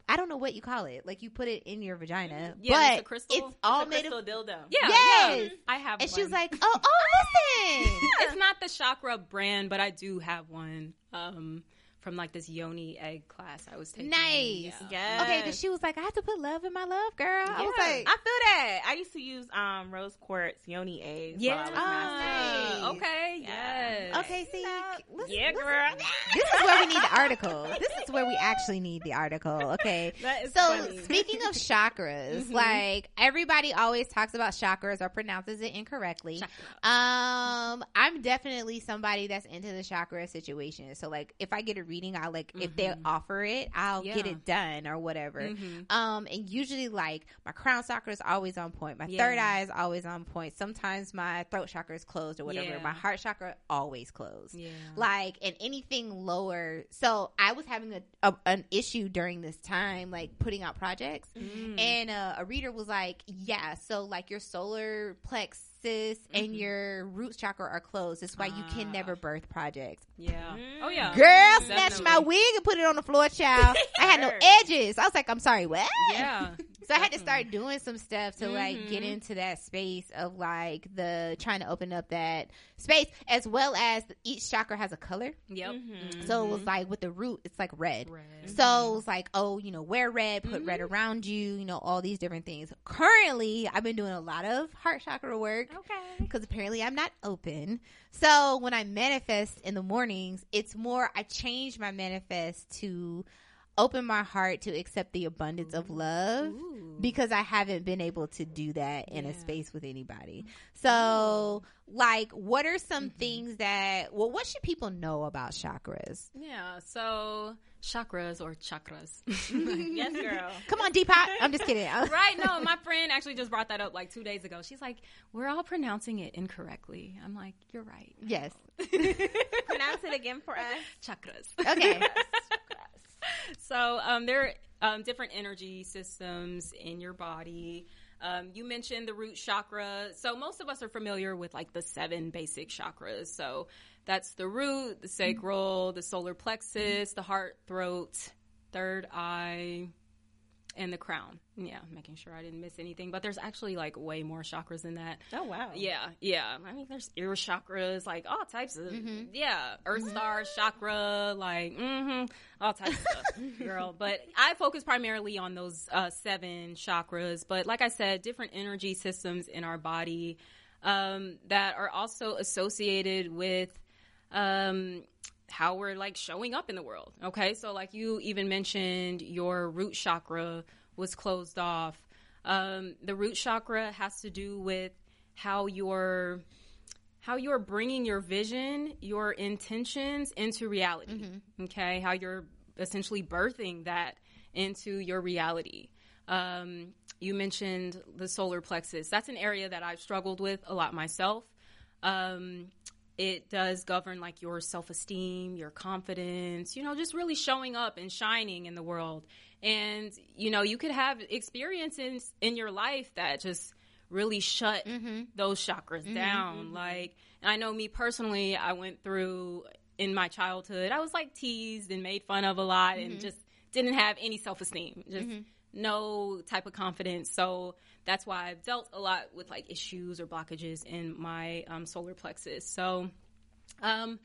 I don't know what you call it. Like you put it in your vagina, Yeah, but it's a crystal. it's all It's a made crystal of. dildo. yeah, Yes. yeah. I have And one. she was like, "Oh, oh, listen." it's not the Chakrub brand, but I do have one um, from like this yoni egg class I was taking. Nice. Yeah. Yes. Okay, because she was like, I have to put love in my love, girl. I was like, I feel that. I used to use um rose quartz yoni eggs. Yeah. While I was Oh, nice. Okay. Yeah. Yes. okay, see, listen, Yeah, listen. girl. This is where we need the article. This is where we actually need the article. Okay. That is So funny. speaking of chakras, like everybody always talks about chakras or pronounces it incorrectly. Chakra. Um, I'm definitely somebody that's into the chakra situation. So like if I get a reading, I'll like if they Mhm. offer it, I'll get it done or whatever. Mhm. Um, and usually like my crown chakra is always on point. My Yeah. third eye is always on point. Sometimes my throat chakra is closed or whatever. Yeah. My heart chakra always closed. Yeah. Like and anything lower. So I was having a, a an issue during this time, like putting out projects. Mm. And uh, a reader was like, "Yeah, so like your solar plexus and your root chakra are closed. That's why you can Ah. never birth projects." yeah. Mm. Oh yeah. Girl, snatched my wig and put it on the floor, child. I had no edges. I was like, "I'm sorry, what?" Yeah. So I had to start doing some stuff to like get Mhm. into that space of like the trying to open up that space, as well as each chakra has a color. Yep. Mhm. So it was like with the root, it's like red. Red. So it's like, oh, you know, wear red, put red Mm-hmm. around you, you know, all these different things. Currently, I've been doing a lot of heart chakra work Okay. because apparently I'm not open. So when I manifest in the mornings, it's more, I change my manifest to open my heart to accept the abundance of love Ooh. because I haven't been able to do that in a space with anybody. So, like, what are some Mm-hmm. things that, well, what should people know about chakras? Yeah. So chakras or chakras. yes, girl. Come on, Deepak. I'm just kidding. right? No, my friend actually just brought that up like two days ago. She's like, "We're all pronouncing it incorrectly." I'm like, "You're right." Yes. Pronounce it again for us. Chakras. Okay. So um, there are um, different energy systems in your body. Um, you mentioned the root chakra. So most of us are familiar with like the seven basic chakras. So that's the root, the sacral, the solar plexus, the heart, throat, third eye, and the crown. Yeah, making sure I didn't miss anything. But there's actually like way more chakras than that. Oh wow. Yeah, yeah. I mean, there's ear chakras, like all types of, Mm-hmm. yeah, Earth Star chakra, like, mm-hmm, all types of stuff, girl. But I focus primarily on those uh, seven chakras. But like I said, different energy systems in our body um, that are also associated with um, how we're like showing up in the world. Okay, so like you even mentioned, your root chakra was closed off. Um, the root chakra has to do with how you're how you're bringing your vision, your intentions into reality. Okay, how you're essentially birthing that into your reality. Um, you mentioned the solar plexus. That's an area that I've struggled with a lot myself. Um, it does govern like your self-esteem, your confidence, you know, just really showing up and shining in the world. And you know, you could have experiences in your life that just really shut mm-hmm. those chakras mm-hmm. down. Mm-hmm. Like, and I know me personally, I went through in my childhood, I was like teased and made fun of a lot and just didn't have any self-esteem. Just no type of confidence. So that's why I've dealt a lot with like issues or blockages in my um, solar plexus. So, um,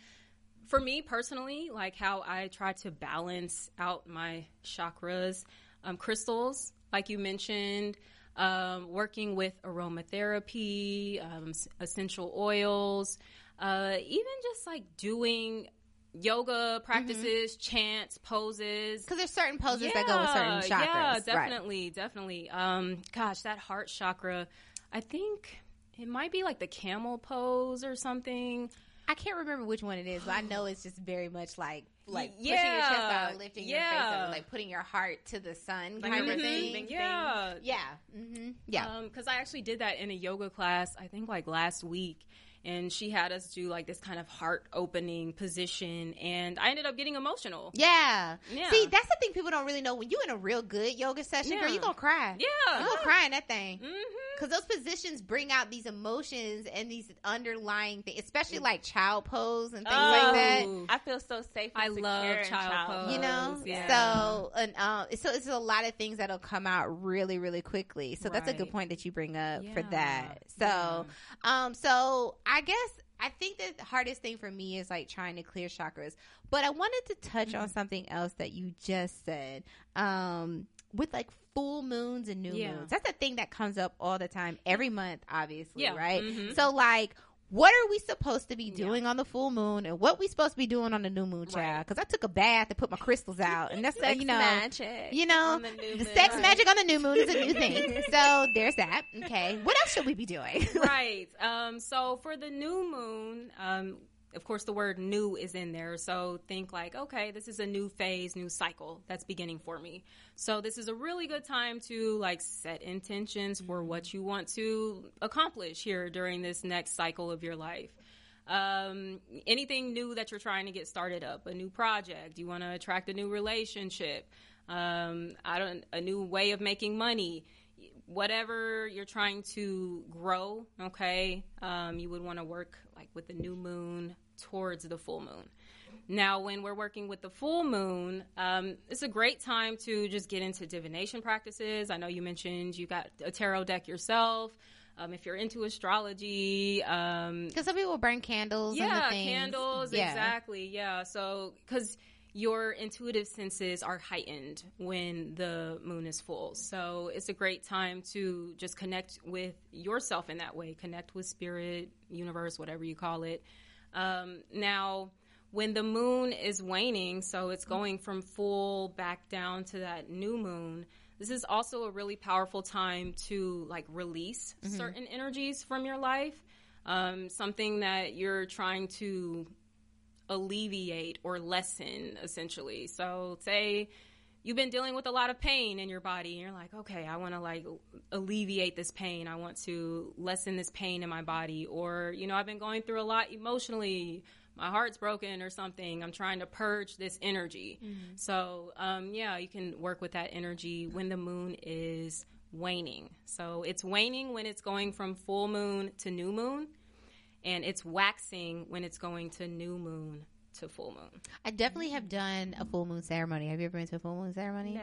for me personally, like how I try to balance out my chakras, um, crystals, like you mentioned, um, working with aromatherapy, um, essential oils, uh, even just like doing yoga practices, chants, poses. Because there's certain poses that go with certain chakras. Yeah, Right. definitely, definitely. Um, gosh, that heart chakra, I think it might be like the camel pose or something. I can't remember which one it is, but I know it's just very much like like Y- pushing your chest out, lifting your face up, like putting your heart to the sun kind a of thing. thing. Yeah. Yeah. hmm Yeah. Because I actually did that in a yoga class, I think like last week. And she had us do like this kind of heart opening position. And I ended up getting emotional. yeah. Yeah. See, that's the thing people don't really know. When you in a real good yoga session, girl, Yeah. you gonna cry. Yeah. You gonna cry in that thing. Because those positions bring out these emotions and these underlying things, especially like child pose and things like that. Oh. I feel so safe. And I love secure in child pose. you know yeah. so and uh, so it's a lot of things that'll come out really really quickly so that's a good point that you bring up for that so um so i guess I think the hardest thing for me is like trying to clear chakras. But I wanted to touch on something else that you just said. Um, with like full moons and new Yeah. moons. That's a thing that comes up all the time, every month, obviously, Yeah. right? Mhm. So like what are we supposed to be doing on the full moon and what we supposed to be doing on the new moon, child? Right. Because I took a bath and put my crystals out, and that's uh, you know, magic. you know, the new the moon. sex magic on the new moon is a new thing. so there's that. Okay, what else should we be doing? right. Um, so for the new moon, um, of course, the word new is in there. So think like, okay, this is a new phase, new cycle that's beginning for me. So this is a really good time to like set intentions for what you want to accomplish here during this next cycle of your life. Um, anything new that you're trying to get started up, a new project, you want to attract a new relationship, um, I don't, a new way of making money whatever you're trying to grow, okay, um, you would want to work like with the new moon towards the full moon. Now, when we're working with the full moon, um, it's a great time to just get into divination practices. I know you mentioned you got a tarot deck yourself. Um, if you're into astrology, um, Because some people burn candles. and the yeah, candles, Yeah. exactly. Yeah. So, because your intuitive senses are heightened when the moon is full. So, it's a great time to just connect with yourself in that way, connect with spirit, universe, whatever you call it. Um, now, when the moon is waning, so it's going from full back down to that new moon. This is also a really powerful time to like release certain energies from your life um, something that you're trying to alleviate or lessen, essentially. So, say you've been dealing with a lot of pain in your body, and you're like, okay, I want to like alleviate this pain. I want to lessen this pain in my body, or you know, I've been going through a lot emotionally. My heart's broken or something. I'm trying to purge this energy. So, um, yeah, you can work with that energy when the moon is waning. So, it's waning when it's going from full moon to new moon and it's waxing when it's going to new moon to full moon. I definitely have done a full moon ceremony. Have you ever been to a full moon ceremony? No.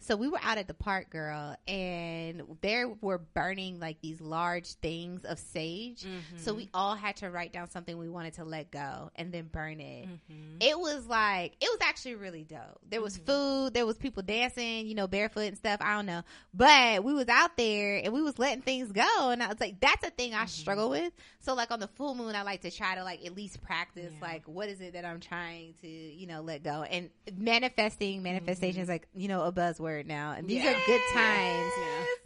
So we were out at the park, girl, and there were burning like these large things of sage. Mm-hmm. So we all had to write down something we wanted to let go and then burn it. Mm-hmm. It was like it was actually really dope. There was mm-hmm. food, there was people dancing, you know, barefoot and stuff. I don't know, but we was out there and we was letting things go, and I was like, that's a thing I struggle with. So like on the full moon, I like to try to like at least practice like what is it that I'm trying to you know let go and manifesting manifestation is like you know a buzzword now, and these are good times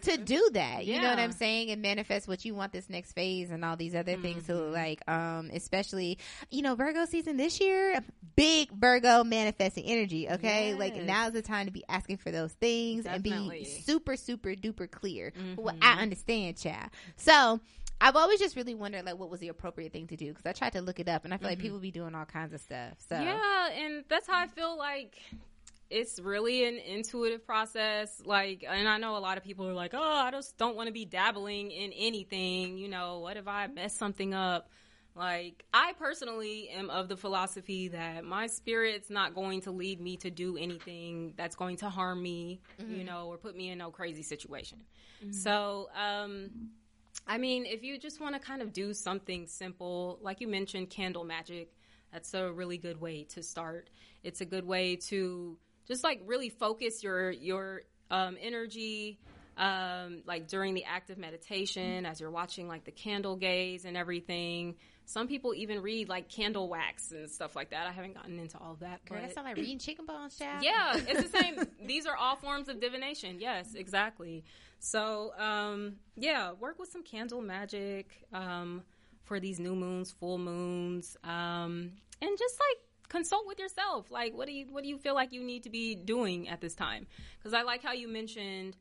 to do that. You know what I'm saying? And manifest what you want this next phase and all these other things. So Mm-hmm. like, um, especially, you know, Virgo season this year, big Virgo manifesting energy. Okay. Like Yes. now's the time to be asking for those things and be super, super duper clear. Mm-hmm. I understand, child. So, I've always just really wondered like what was the appropriate thing to do because I tried to look it up and I feel like people be doing all kinds of stuff. So Mm-hmm. Yeah, and that's how I feel like it's really an intuitive process. Like, and I know a lot of people are like, oh, I just don't want to be dabbling in anything. You know, what if I mess something up? Like, I personally am of the philosophy that my spirit's not going to lead me to do anything that's going to harm me, you know, or put me in no crazy situation. So, um, I mean, if you just want to kind of do something simple, like you mentioned, candle magic, that's a really good way to start. It's a good way to just like really focus your your um, energy, um, like during the act of meditation, as you're watching like the candle gaze and everything. Some people even read like candle wax and stuff like that. I haven't gotten into all of that, Girl, but that sound like reading chicken bones, child. yeah, it's the same. These are all forms of divination. Yes, exactly. So, um, yeah, work with some candle magic um, for these new moons, full moons, um, and just like consult with yourself. Like, what do you what do you feel like you need to be doing at this time? Because I like how you mentioned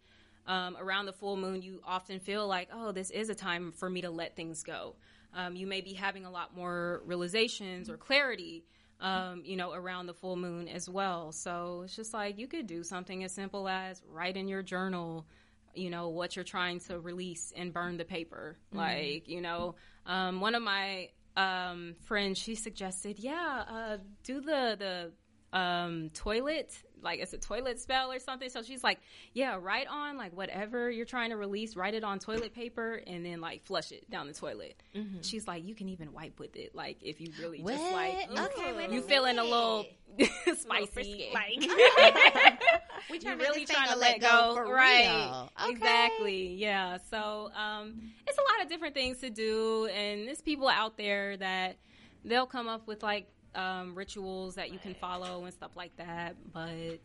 um, around the full moon, you often feel like, oh, this is a time for me to let things go. Um, you may be having a lot more realizations or clarity, um, you know, around the full moon as well. So it's just like you could do something as simple as write in your journal, you know, what you're trying to release and burn the paper. Like, you know, um, one of my um, friends, she suggested, yeah, uh, do the the um, toilet, like it's a toilet spell or something. So she's like, yeah, write on like whatever you're trying to release, write it on toilet paper and then like flush it down the toilet. She's like, you can even wipe with it, like if you really just like, What? Okay, you feeling a little spicy, like we trying really trying to let go, for right? Okay. Exactly. Yeah. So um, it's a lot of different things to do, and there's people out there that they'll come up with like um, rituals that you can follow and stuff like that. But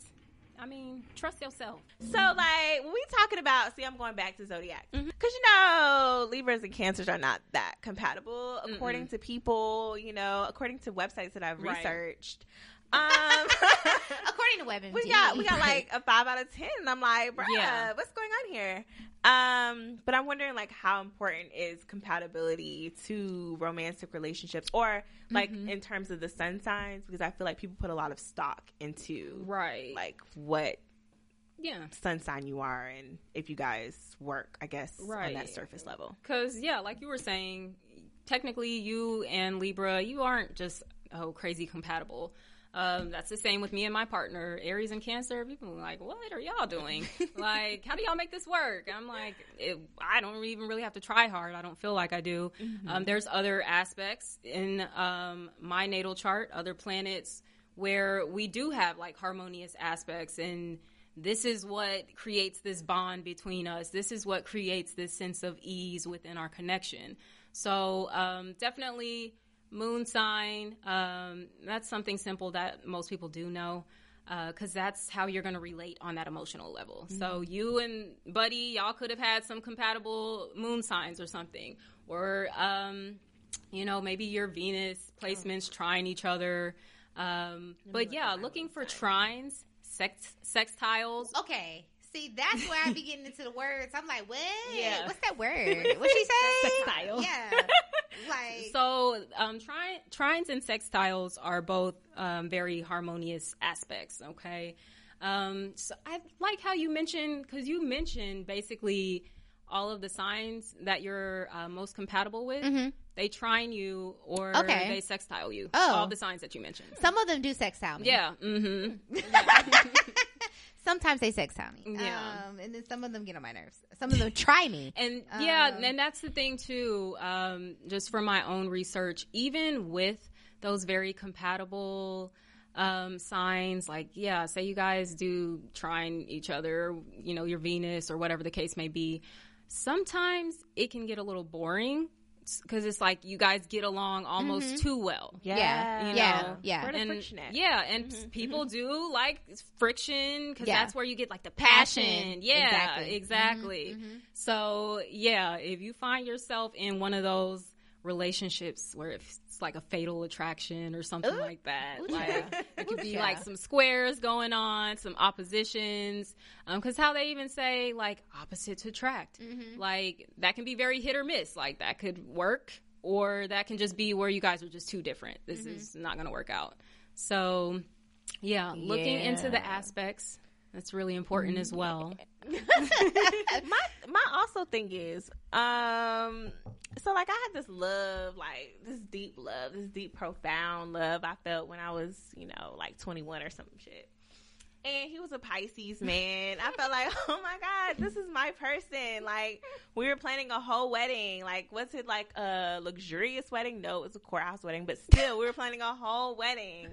I mean, trust yourself. So, like, when we talking about, see, I'm going back to zodiac Mm-hmm. because you know Libras and Cancers are not that compatible, according to people. You know, according to websites that I've Right. researched. Um, According to WebMD, we got we got like a five out of ten. And I'm like, bruh, Yeah. what's going on here? Um, but I'm wondering like how important is compatibility to romantic relationships, or like Mm-hmm. in terms of the sun signs, because I feel like people put a lot of stock into Right. like what yeah. sun sign you are and if you guys work, I guess, right. on that surface level. Because yeah, like you were saying, technically you and Libra, you aren't just oh crazy compatible. Um, that's the same with me and my partner, Aries and Cancer. People are like, "What are y'all doing? like, how do y'all make this work?" I'm like, it, "I don't even really have to try hard. I don't feel like I do." Um, there's other aspects in um, my natal chart, other planets where we do have like harmonious aspects and this is what creates this bond between us. This is what creates this sense of ease within our connection. So, um, definitely moon sign. Um, that's something simple that most people do know. Because that's how you're going to relate on that emotional level. So you and Buddy, y'all could have had some compatible moon signs or something, or um, you know maybe your Venus placements trining each other. Um, but yeah, looking for trines, sex sextiles. Okay. See, that's where I be getting into the words. I'm like, what? Yeah. What's that word? What she say? Sextile. Yeah. Like, So, um, tri- trines and sextiles are both um, very harmonious aspects. Okay, um, so I like how you mentioned because you mentioned basically all of the signs that you're uh, most compatible with. They trine you or Mm-hmm. Okay. they sextile you. Oh. all the signs that you mentioned. some of them do sextile me. Yeah. Mm-hmm. Sometimes they sex me. Yeah. Um, and then some of them get on my nerves. Some of them try me. And yeah, Um, and that's the thing too. Um, just from my own research, even with those very compatible um, signs, like yeah, say you guys do trining each other, you know, your Venus or whatever the case may be. Sometimes it can get a little boring because it's like you guys get along almost mm-hmm. too well. Yeah. You Yeah. know? Yeah. Where the and friction at? yeah, and mm-hmm. Mm-hmm. people do like friction because Yeah. that's where you get like the passion. Passion. Yeah, Exactly. exactly. So yeah, if you find yourself in one of those relationships where it's like a fatal attraction or something like that, like it could be Yeah. like some squares going on, some oppositions. Um, because how they even say like opposites attract, mm-hmm. like that can be very hit or miss. Like that could work, or that can just be where you guys are just too different. This mm-hmm. is not going to work out. So yeah, looking into the aspects. That's really important as well. my my also thing is, um, so like I had this love, like this deep love, this deep profound love I felt when I was, you know, like 21 or some shit. And he was a Pisces man. I felt like, oh my God, this is my person. Like, we were planning a whole wedding. Like, was it like a luxurious wedding? No, it was a courthouse wedding, but still, we were planning a whole wedding.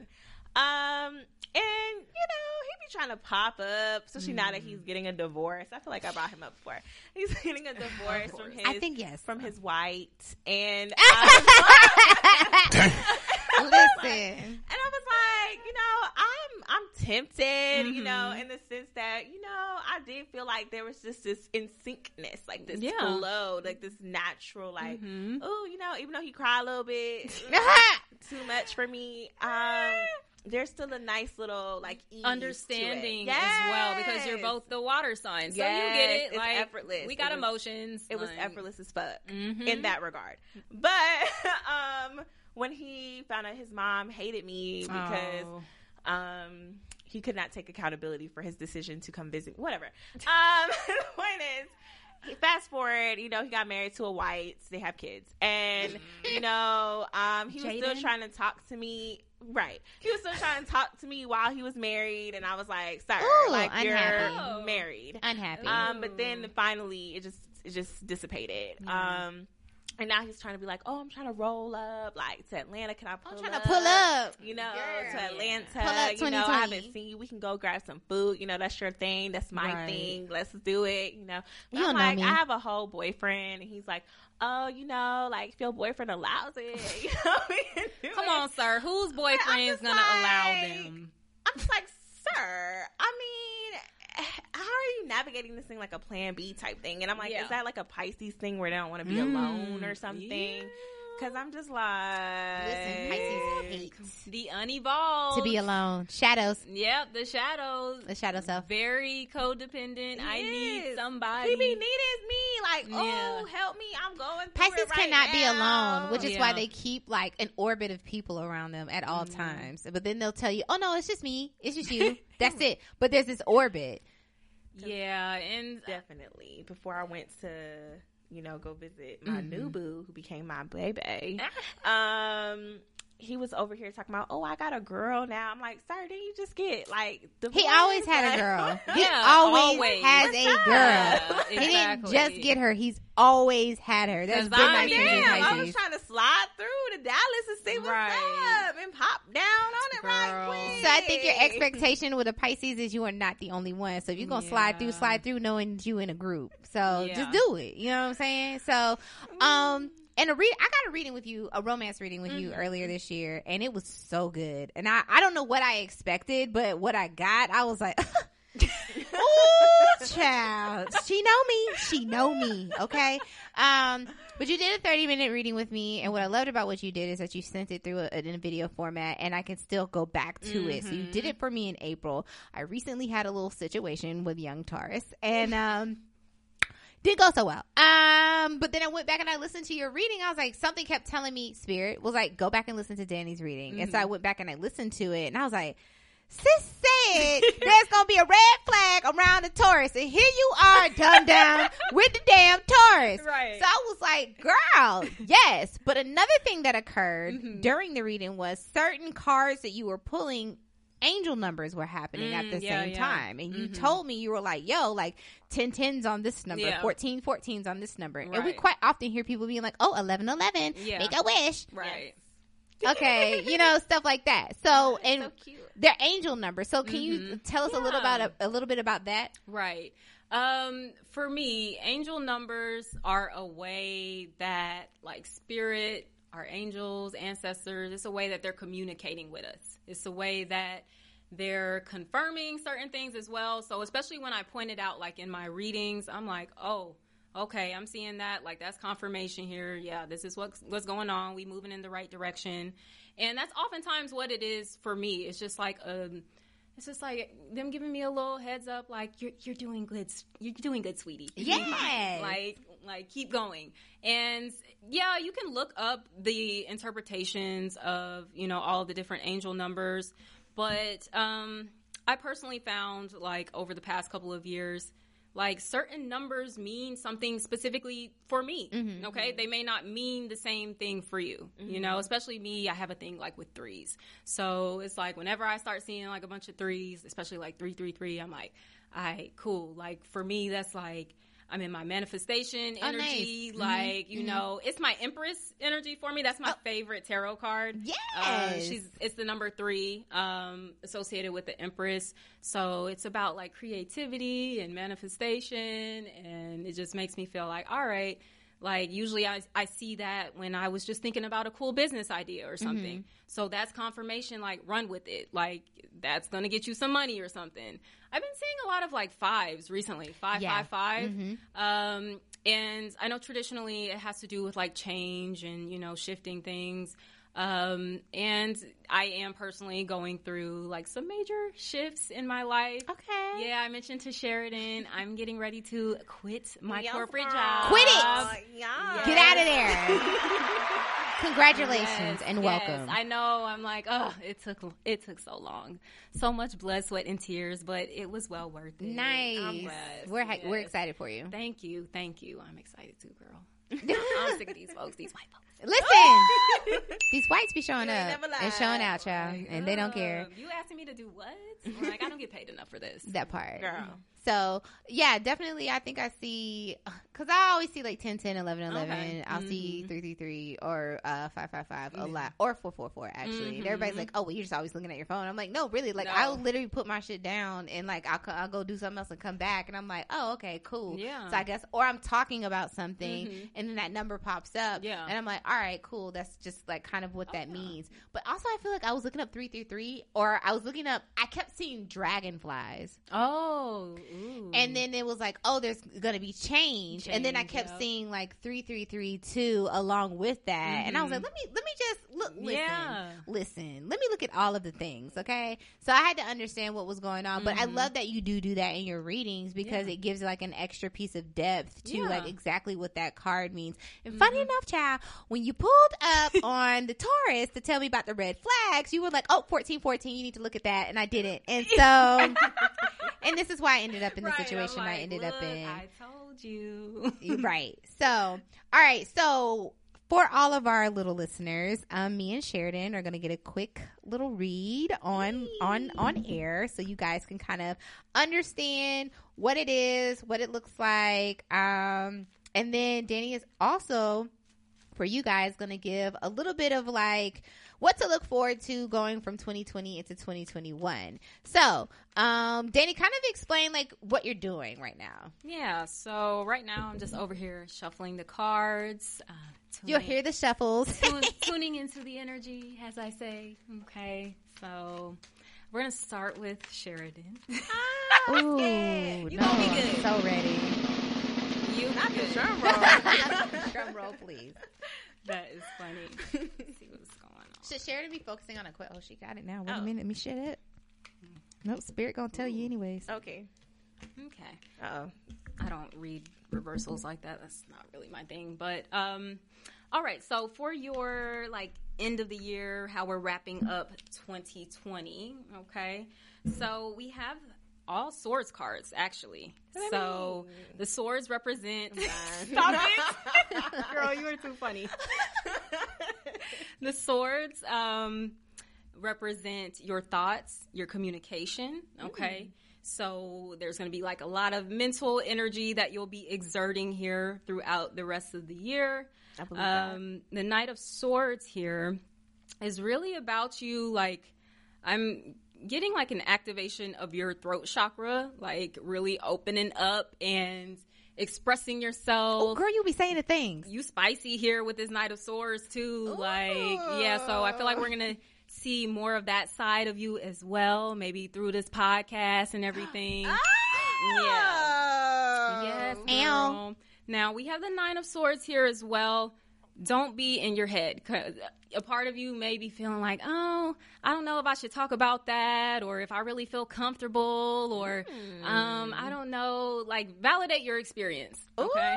Um, and you know, he be trying to pop up, especially now that he's getting a divorce. I feel like I brought him up before. He's getting a divorce from his I think yes. from his white, and I was Listen. and I was like, you know, I'm I'm tempted, you know, Mm-hmm. in the sense that, you know, I did feel like there was just this in syncness, like this Yeah. flow, like this natural, like, Mhm. oh, you know, even though he cried a little bit, too much for me. Um, there's still a nice little like ease to it. understanding as well because you're both the water signs. So you get it. it's like effortless. We got It was- emotions. It was effortless as fuck Mhm. in that regard. But um, when he found out his mom hated me because Oh. um, he could not take accountability for his decision to come visit. Whatever. Um, the point is, fast forward, you know, he got married to a white. They have kids, and you know, um, he was still trying to talk to me. Right, he was still trying to talk to me while he was married, and I was like, "Sir, Ooh, like unhappy. you're married." Unhappy. Um, but then finally, it just it just dissipated. Um, and now he's trying to be like, "Oh, I'm trying to roll up, like to Atlanta. Can I pull up? I'm trying up? to pull up. You know, Girl. to Atlanta. Pull up you know, I haven't seen you. We can go grab some food. You know, that's your thing. That's my Right. thing. Let's do it. You know, You I'm don't know like. I have a whole boyfriend, and he's like, "Oh, you know, like if your boyfriend allows it, you know, we can do Come it." on, sir. Whose boyfriend is gonna allow them? I'm just like, sir. I mean, how are you navigating this thing like a Plan B type thing? And I'm like, Yeah. is that like a Pisces thing where they don't want to be Mm, alone or something? Because I'm just like, Listen, Pisces hate The unevolved to be alone. Shadows. Yep, the shadows. The shadow self. Very codependent. I need somebody. He be needing me, like, oh, Yeah. help me, I'm going. Through Pisces it right cannot be alone, which is why they keep like an orbit of people around them at all Mhm. times. But then they'll tell you, "Oh no, it's just me. It's just you. That's it." But there's this orbit. Yeah, and definitely. Before I went to, you know, go visit my Mhm. new boo, who became my baby. um, he was over here talking about, oh, I got a girl now. I'm like, sir, didn't you just get like the? He always had a girl. He Yeah, always, always. has What's a up? girl. Yeah, He didn't just get her. He's always had her. That's 'Cause good I Damn, I was trying to slide through to Dallas and see what's Right. up and pop down I think your expectation with a Pisces is you are not the only one. So if you're gonna slide through, slide through knowing you in a group. So Yeah. just do it. You know what I'm saying? So um and a read I got a reading with you, a romance reading with you Mhm. earlier this year, and it was so good. And I, I don't know what I expected, but what I got, I was like Ooh, child. She know me. She know me. Okay. Um, but you did a 30 minute reading with me. And what I loved about what you did is that you sent it through a, in a video format and I can still go back to it. So you did it for me in April. I recently had a little situation with young Taurus and, um, didn't go so well. Um, but then I went back and I listened to your reading. I was like, something kept telling me, Spirit was like, go back and listen to Dani's reading. And so I went back and I listened to it and I was like, Sis said there's gonna be a red flag around the Taurus, and here you are, done down with the damn Taurus. Right. So I was like, "Girl, yes." But another thing that occurred Mhm. during the reading was certain cards that you were pulling. Angel numbers were happening at Mm, the yeah, same yeah. time, and you Mhm. told me you were like, "Yo, like 10 10s on this number, Yeah. 14 14s on this number," and we quite often hear people being like, "Oh, 11 11, Yeah. make a wish." right. Okay, you know stuff like that. So and so cute. they're angel numbers. So can you Mhm. tell us a little about a, a little bit about that? Right. Um, for me, angel numbers are a way that, like, spirit, our angels, ancestors, it's a way that they're communicating with us. It's a way that they're confirming certain things as well. So, especially when I pointed out, like, in my readings, I'm like, oh, okay, I'm seeing that. Like, that's confirmation here. Yeah, this is what's, what's going on. We moving in the right direction. And that's oftentimes what it is for me. It's just like, um, it's just like them giving me a little heads up, like you're you're doing good, you're doing good, sweetie. You're doing fine. Yes. like like keep going. And yeah, you can look up the interpretations of you know all the different angel numbers, but um, I personally found like over the past couple of years. Like certain numbers mean something specifically for me. Mhm. Okay. They may not mean the same thing for you. You know, especially me, I have a thing like with threes. So it's like whenever I start seeing like a bunch of threes, especially like three, three, three, I'm like, all right, cool. Like for me, that's like, I'm in my manifestation Oh, nice. energy. Mhm, Like, you mhm. know, it's my Empress energy for me. That's my Oh. favorite tarot card. Yes. Uh, she's it's the number three um, associated with the Empress. So it's about like creativity and manifestation, and it just makes me feel like, all right. Like usually I, I see that when I was just thinking about a cool business idea or something. Mm-hmm. So that's confirmation, like run with it. Like that's gonna get you some money or something. I've been seeing a lot of like fives recently. Five, Yeah. five, five. Mhm. Um, and I know traditionally it has to do with like change and, you know, shifting things. Um, and I am personally going through like some major shifts in my life. Okay. Yeah, I mentioned to Sheriden, I'm getting ready to quit my Yes, corporate girl. job. Quit it. Yeah. Get out of there. Congratulations Yes, and yes. welcome. I know. I'm like, oh, it took it took so long, so much blood, sweat, and tears, but it was well worth it. nice. We're ha- we're excited for you. Thank you, thank you. I'm excited too, girl. I'm sick of these folks, these white folks. Listen, these whites be showing up and showing out, child, and they don't care Um, You asking me to do what? Like, I don't get paid enough for this. that part. Girl. So yeah, definitely. I think I see because I always see like 10, 10, 11, 11. Okay. I'll see Mhm. three, three, three, or uh, five, five, five a lot, or four, four, four. Actually, and everybody's like, "Oh, well, you're just always looking at your phone." I'm like, "No, really. Like, No. I'll literally put my shit down and like I'll I'll go do something else and come back, and I'm like, oh, okay, cool. Yeah. So I guess, or I'm talking about something, Mhm. and then that number pops up, Yeah. and I'm like, all right, cool. That's just like kind of what Oh, that yeah. means. But also, I feel like I was looking up three, three, three, or I was looking up. I kept seeing dragonflies. Oh, ooh. And then it was like, oh, there's gonna be change. and then I kept yep. seeing like three three three two along with that. And I was like, let me let me just look listen. Yeah. Listen. Let me look at all of the things, okay? So I had to understand what was going on. But I Mhm. love that you do do that in your readings because Yeah. it gives like an extra piece of depth to like exactly what that card means. And funny Mhm. enough, child, when you pulled up on the Taurus to tell me about the red flags, you were like, oh, 14, 14, you need to look at that. And I didn't. And so, and this is why I ended up in the Right, situation I like, ended up in. I told you. Right. So, all right. So, for all of our little listeners, um, me and Sheriden are going to get a quick little read on on on air, so you guys can kind of understand what it is, what it looks like, um, and then Dani is also for you guys going to give a little bit of like what to look forward to going from 2020 into 2021. So, um, Dani, kind of explain like what you're doing right now. Yeah, so right now I'm just over here shuffling the cards. Uh, You'll hear the shuffles. tune, tuning into the energy, as I say. Okay, so we're gonna start with Sheriden. Ooh, You no, gonna be I'm good. so ready. You Not the good. drum roll. Drum roll, please. That is funny. Let's see what's going on. Should Sheriden be focusing on a quit? Oh, she got it now. Wait a Oh. minute, let me shut up. Nope, spirit gonna tell you anyways. okay. Okay. Oh. I don't read reversals like that. That's not really my thing. But um all right, so for your like end of the year, how we're wrapping up 2020, okay? So we have all swords cards actually. So the swords represent Stop it. Girl, you are too funny. the swords um represent your thoughts, your communication, okay? So there's going to be like a lot of mental energy that you'll be exerting here throughout the rest of the year. I believe that. Um, the Knight of Swords here is really about you. Like, I'm getting like an activation of your throat chakra, like really opening up and expressing yourself. Oh, girl, you be saying the things. You spicy here with this Knight of Swords too. Like, yeah. So I feel like we're gonna see more of that side of you as well, maybe through this podcast and everything. Ah! Yeah. Yes. Now we have the nine of swords here as well. Don't be in your head. A part of you may be feeling like, oh, I don't know if I should talk about that, or if I really feel comfortable, or um, I don't know. Like, validate your experience. Okay,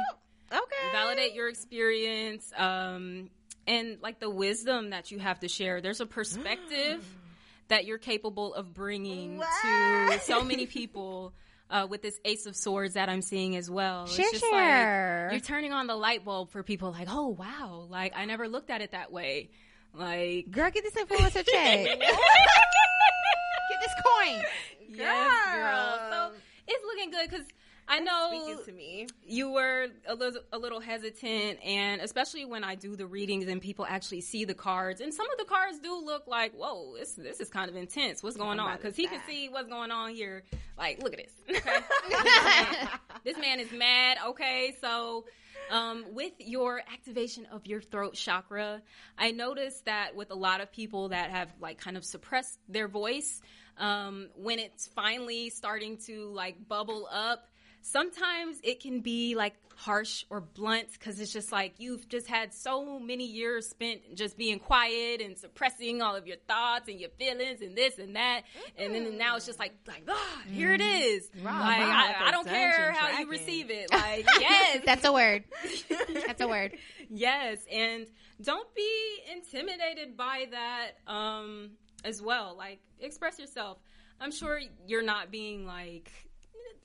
Okay. validate your experience, um, and like the wisdom that you have to share. There's a perspective that you're capable of bringing to so many people. Uh, with this Ace of Swords that I'm seeing as well, Share, just like you're turning on the light bulb for people. Like, oh wow, like I never looked at it that way. Like, Girl, get this influencer check. get this coin. yes, girl. So it's looking good because I know Speaking to me. you were a little, a little hesitant, and especially when I do the readings and people actually see the cards, and some of the cards do look like, whoa, this this is kind of intense. What's going on? Because he can see what's going on here. Like, look at this. Okay, this, man, this man is mad. Okay, so. Um, with your activation of your throat chakra, I noticed that with a lot of people that have like kind of suppressed their voice, um, when it's finally starting to like bubble up, sometimes it can be like harsh or blunt because it's just like you've just had so many years spent just being quiet and suppressing all of your thoughts and your feelings and this and that, and then now it's just like like ah, here it is. Like I, I don't care how you receive it. Like yes, That's a word. That's a word. Yes, and don't be intimidated by that um, as well. Like express yourself. I'm sure you're not being like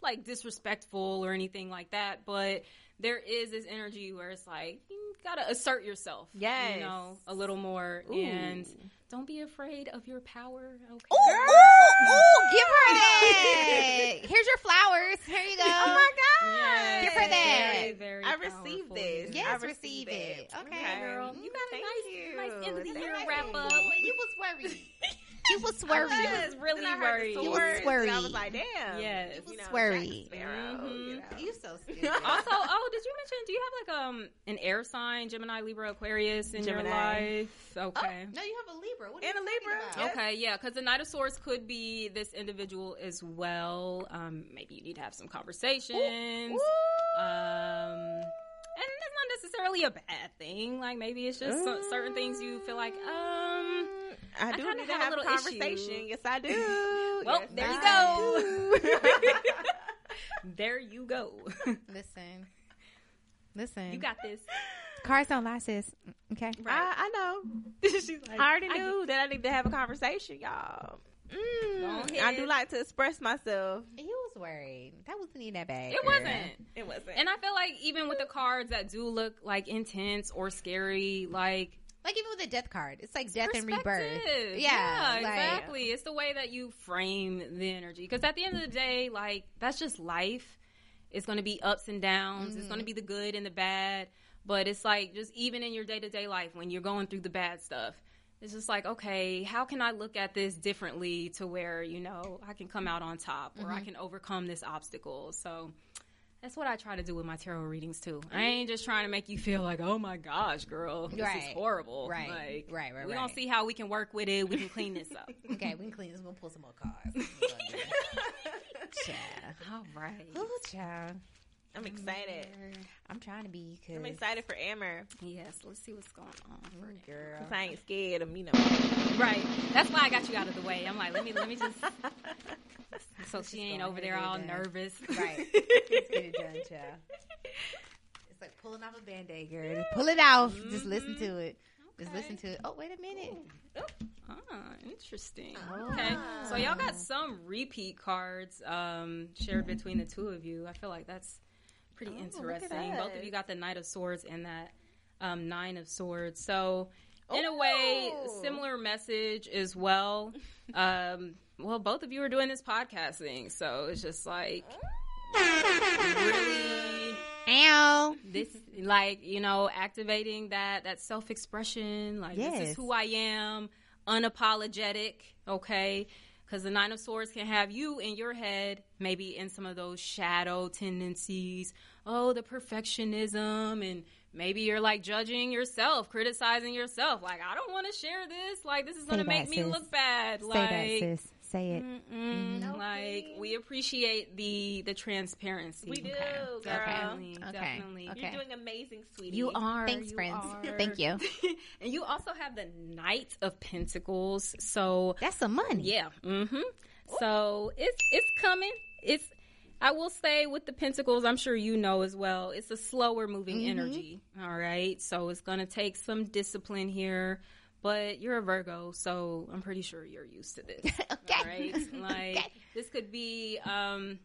like disrespectful or anything like that, but there is this energy where it's like you gotta assert yourself. Yes. you know, a little more, and don't be afraid of your power. Okay, Ooh, ooh, ooh, give her that. Here's your flowers. Here you go. Oh my god! Give her that. Very, very I received this. Yes, this. yeah. I receive received it. Okay. Okay, girl. You got a Thank nice, you. nice end of the year wrap up. You was worried. You was I worried. was really Then I worried. You was swords, and I was like, damn. Yes. You know, Worried. Jack Sparrow, you know. You so stupid. also, oh, did you mention? Do you have like um an air sign, Gemini, Libra, Aquarius in Gemini. your life? Okay. No, you have a Libra. What are And you a Libra. about? Yeah. Okay, yeah, because the Knight of Swords could be this individual as well. Um, maybe you need to have some conversations. Ooh. Um, and it's not necessarily a bad thing. Like maybe it's just so- certain things you feel like, um, I do kinda need to have a have a little conversation. issue. Yes, I do. Well, Yes, there you I go. there you go. Listen. Listen. you got this. Cars don't lie, sis. Okay. do. I, I know. She's like, I already I knew that I need to have a conversation, y'all. Mm, I do like to express myself. He was worried. That wasn't even that bad. It girl. wasn't. It wasn't. And I feel like even with the cards that do look like intense or scary, like Like even with the death card, it's like death and rebirth. perspective. Yeah, like- exactly. It's the way that you frame the energy. Because at the end of the day, like that's just life. It's going to be ups and downs. It's Mm-hmm. going to be the good and the bad. But it's like just even in your day to day life when you're going through the bad stuff, it's just like okay, how can I look at this differently to where you know I can come out on top or Mm-hmm. I can overcome this obstacle. So. That's what I try to do with my tarot readings too. I ain't just trying to make you feel like, oh my gosh, girl, this Right. is horrible. Right. Like, Right, right, We right. gonna see how we can work with it. We can clean this up. Okay, we can clean this. We'll pull some more cards. Child. All right. Ooh, child. I'm excited. I'm trying to be I'm excited for Amber. Yes. Let's see what's going on. for you. girl. 'Cause I ain't scared of you know. Right. That's why I got you out of the way. I'm like, let me let me just so she ain't over there all done. nervous. Right. Let's get it done, child. It's like pulling off a band aid, girl. Just pull it off. Just listen to it. Just listen to it. Oh, wait a minute. Ah, interesting. Oh. Okay. So y'all got some repeat cards um, shared between the two of you. I feel like that's pretty Oh, interesting. Both of you got the Knight of Swords and that um, Nine of Swords. So in a way, Oh. similar message as well. Um, well, both of you are doing this podcast thing, so it's just like really Ow. this like you know activating that that self-expression like this is who i am unapologetic okay because the nine of swords can have you in your head maybe in some of those shadow tendencies. Oh the perfectionism and maybe you're like judging yourself criticizing yourself. Like i don't want to share this. Like this is gonna make that, me look bad. Say like that. Say it. Mm-mm. Okay. Like we appreciate the the transparency. We do, girl. Definitely, Okay. definitely. Okay. You're doing amazing, sweetie. You are. Thanks, you friends. are. Thank you. and you also have the Knight of Pentacles. So That's some money. yeah. Mm-hmm. So it's it's coming. It's I will say with the Pentacles, I'm sure you know as well. It's a slower moving Mm-hmm. energy. All right. So it's gonna take some discipline here. But you're a Virgo, so I'm pretty sure you're used to this. Okay. Right. Like Okay. this could be um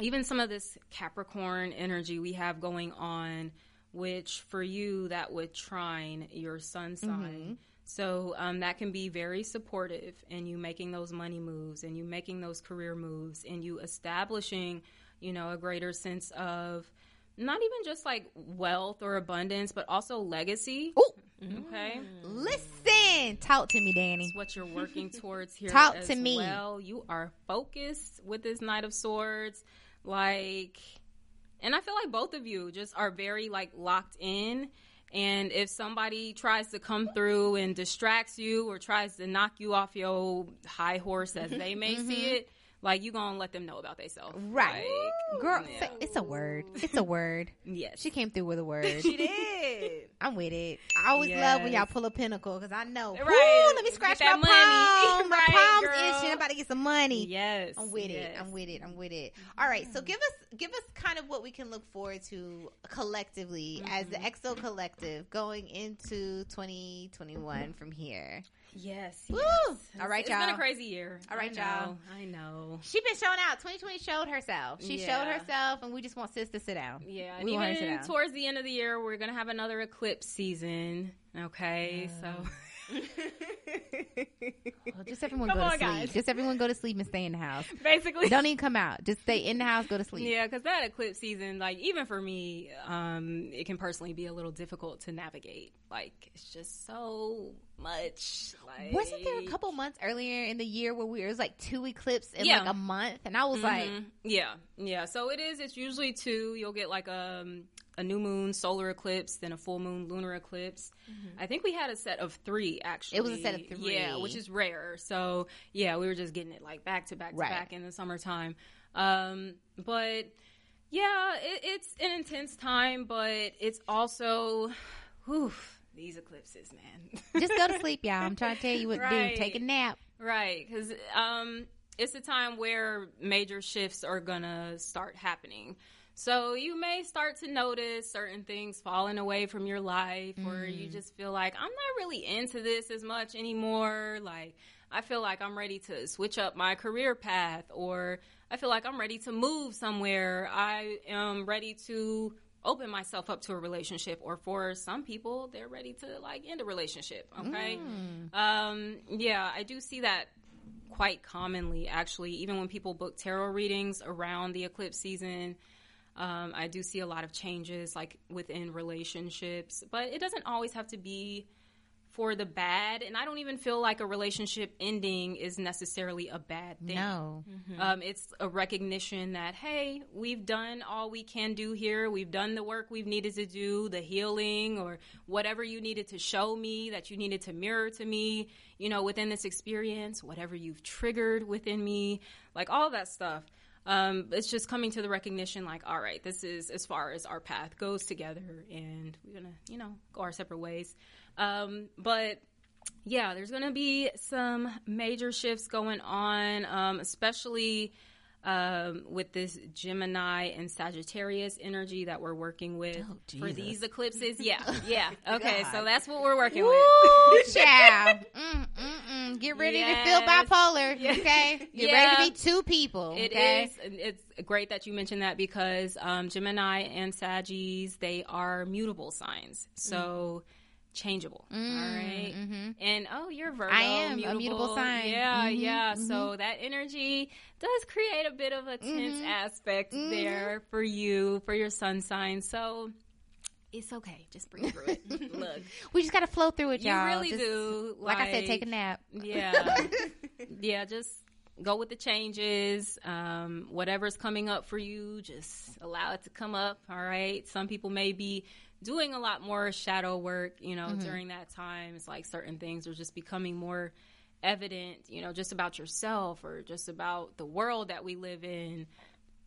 even some of this Capricorn energy we have going on, which for you that would trine your sun sign. So um, that can be very supportive in you making those money moves and you making those career moves and you establishing, you know, a greater sense of not even just like wealth or abundance, but also legacy. Ooh. Okay. Mm. Listen. Talk to me, Dani. That's what you're working towards here. Talk as to me. Well, you are focused with this Knight of Swords, like, and I feel like both of you just are very like locked in. And if somebody tries to come through and distracts you or tries to knock you off your high horse, as they may see mm-hmm. it, like you gonna let them know about themselves, Right. Like, Girl, yeah. say- it's a word. It's a word. yes, She came through with a word. She did. I'm with it. I always love when y'all pull a pentacle because I know. Right. Right. Let me scratch my money. palm. My Right, palm's girl. itching. I'm about to get some money. yes, I'm with it. I'm with it. I'm with it. All right. So mm-hmm. give us give us kind of what we can look forward to collectively as the mm-hmm. EXO collective going into 2021 from here. Yes. Woo! yes. All right, It's been a crazy year. All right, I y'all. I know. she's been showing out. 2020 showed herself. She showed herself, and we just want sis to sit down. Yeah, and we want her to sit down. towards the end of the year, we're gonna have another eclipse season. Okay, so Well, just everyone Come go to sleep. guys. Just everyone go to sleep and stay in the house. basically, Don't even come out. Just stay in the house. Go to sleep. yeah, because that eclipse season, like even for me, um, it can personally be a little difficult to navigate. Like it's just so much. Like, Wasn't there a couple months earlier in the year where we it was like two eclipses in Yeah. like a month, and I was like, Mhm. yeah, yeah. So it is. It's usually two. You'll get like a a new moon solar eclipse, then a full moon lunar eclipse. I think we had a set of three actually. Mm-hmm. It was a set of three, Yeah, which is rare. So yeah, we were just getting it like back to back to Right. back in the summertime. Um, but yeah, it, it's an intense time, but it's also, whew, these eclipses, man. just go to sleep, y'all. I'm trying to tell you what to do. Take a nap. Right, because um, it's a time where major shifts are gonna start happening. So you may start to notice certain things falling away from your life, or you Mm. just feel like I'm not really into this as much anymore. Like I feel like I'm ready to switch up my career path, or I feel like I'm ready to move somewhere. I am ready to open myself up to a relationship, or for some people, they're ready to like end a relationship. Okay. Mm. Um, yeah, I do see that quite commonly, actually, even when people book tarot readings around the eclipse season. Um, I do see a lot of changes, like within relationships, but it doesn't always have to be for the bad. And I don't even feel like a relationship ending is necessarily a bad thing. No. Um, it's a recognition that, hey, we've done all we can do here. We've done the work we've needed to do, the healing or whatever you needed to show me, that you needed to mirror to me, you know, within this experience, whatever you've triggered within me, like all that stuff. Um, it's just coming to the recognition, like, all right, this is as far as our path goes together, and we're gonna, you know, go our separate ways. Um, but yeah, there's to be some major shifts going on, um, especially um, with this Gemini and Sagittarius energy that we're working with Oh, for these eclipses. Yeah, yeah. Okay, so that's what we're working Woo, with. child. Mm, mm, mm. Get ready to feel bipolar, Yeah. okay? Get Yeah. ready to be two people, It okay? is. It's great that you mentioned that because um, Gemini and Saggies they are mutable signs, so changeable. all right. mhm. And oh, you're Virgo. I am a mutable sign. Yeah, Mhm, yeah. So that energy does create a bit of a tense Mhm. aspect Mhm. there for you, for your sun sign. So it's okay. Just breathe through it. Look, We just got to flow through it, you y'all. really Just- do. Like, I said, take a nap. Yeah. yeah, just go with the changes. Um, whatever's coming up for you, just allow it to come up. All right. Some people may be doing a lot more shadow work, you know, during that time. It's like certain things are just becoming more evident, you know, just about yourself or just about the world that we live in.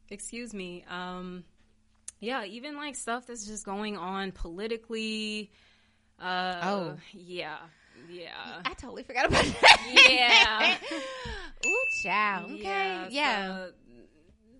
Excuse me. Um, yeah, even like stuff that's just going on politically. Uh, Oh. yeah, yeah. I totally forgot about that. Yeah. Ooh, child. Okay. Yeah. so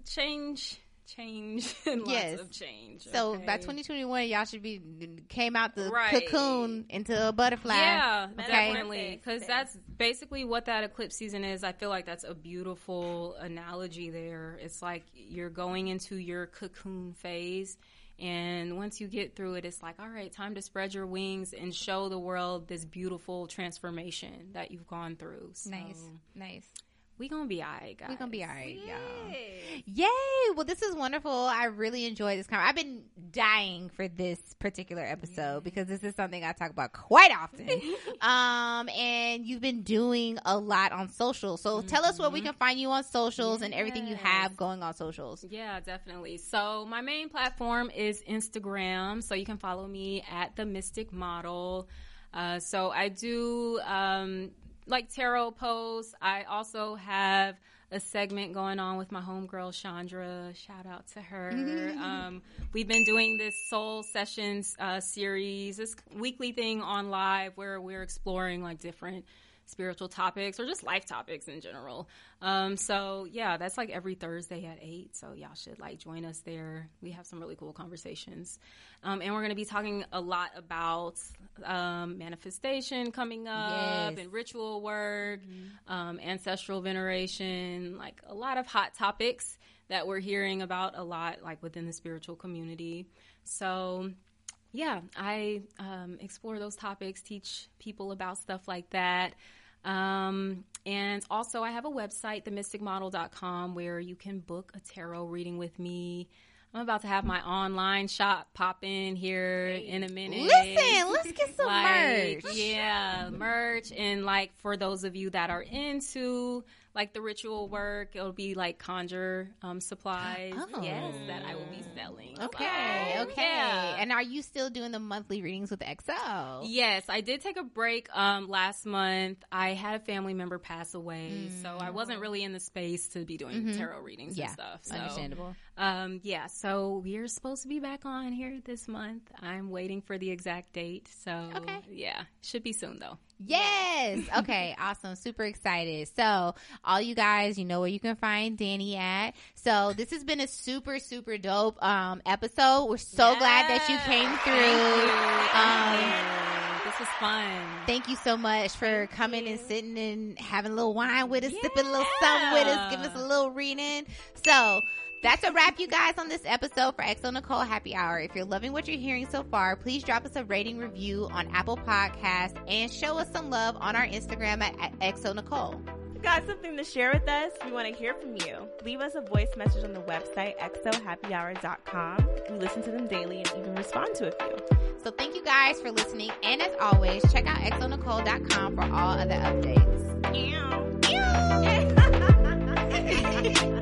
change, change, and lots Yes. of change. So okay? by 2021, y'all should be came out the Right. cocoon into a butterfly. Yeah, Okay. definitely. Because that's basically what that eclipse season is. I feel like that's a beautiful analogy there. It's like you're going into your cocoon phase. And once you get through it, it's like, all right, time to spread your wings and show the world this beautiful transformation that you've gone through. So Nice, nice. We gonna be alright, guys. We gonna be all right, y'all. Yay. Yay! Well, this is wonderful. I really enjoyed this. Con- I've been dying for this particular episode because this is something I talk about quite often. um, and you've been doing a lot on social. So tell us where we can find you on socials and everything you have going on socials. Yeah, definitely. So my main platform is Instagram. So you can follow me at the Mystic Model. Uh, so I do um, like tarot posts. I also have a segment going on with my homegirl Chandra. Shout out to her. um, we've been doing this Soul Sessions uh, series, this weekly thing on live where we're exploring like different spiritual topics or just life topics in general. Um, so yeah, that's like every Thursday at eight. So y'all should like join us there. We have some really cool conversations. Um, and we're going to be talking a lot about um, manifestation coming up Yes. and ritual work, um, ancestral veneration, like a lot of hot topics that we're hearing about a lot, like within the spiritual community. So, yeah, I um, explore those topics, teach people about stuff like that. Um, and also, I have a website, themysticmodel.com, where you can book a tarot reading with me. I'm about to have my online shop pop in here in a minute. Listen, let's get some Like, merch. Yeah, merch. And like for those of you that are into like the ritual work, it'll be like conjure um, supplies. Oh. Yes, that I will be selling. Okay, So, okay. yeah. And are you still doing the monthly readings with XO? Yes, I did take a break um, last month. I had a family member pass away, so I wasn't really in the space to be doing tarot readings Mm. Mm-hmm. Yeah, and stuff. So, understandable. Um, yeah, so we're supposed to be back on here this month. I'm waiting for the exact date. So, Okay. yeah, should be soon though. Yes. Okay. awesome. Super excited. So, all you guys, you know where you can find Dani at. So, this has been a super, super dope um, episode. We're so glad that you came through. Um, This is fun. Thank you so much for coming and sitting and having a little wine with us, sipping a little something with us, giving us a little reading. So that's a wrap, you guys, on this episode for xoNecole Happy Hour. If you're loving what you're hearing so far, please drop us a rating review on Apple Podcasts and show us some love on our Instagram at xoNecole got something to share with us, we want to hear from you. Leave us a voice message on the website, xohappyhour.com. We listen to them daily and even respond to a few. So thank you guys for listening. And as always, check out xonecole.com for all other updates. Ew. Ew.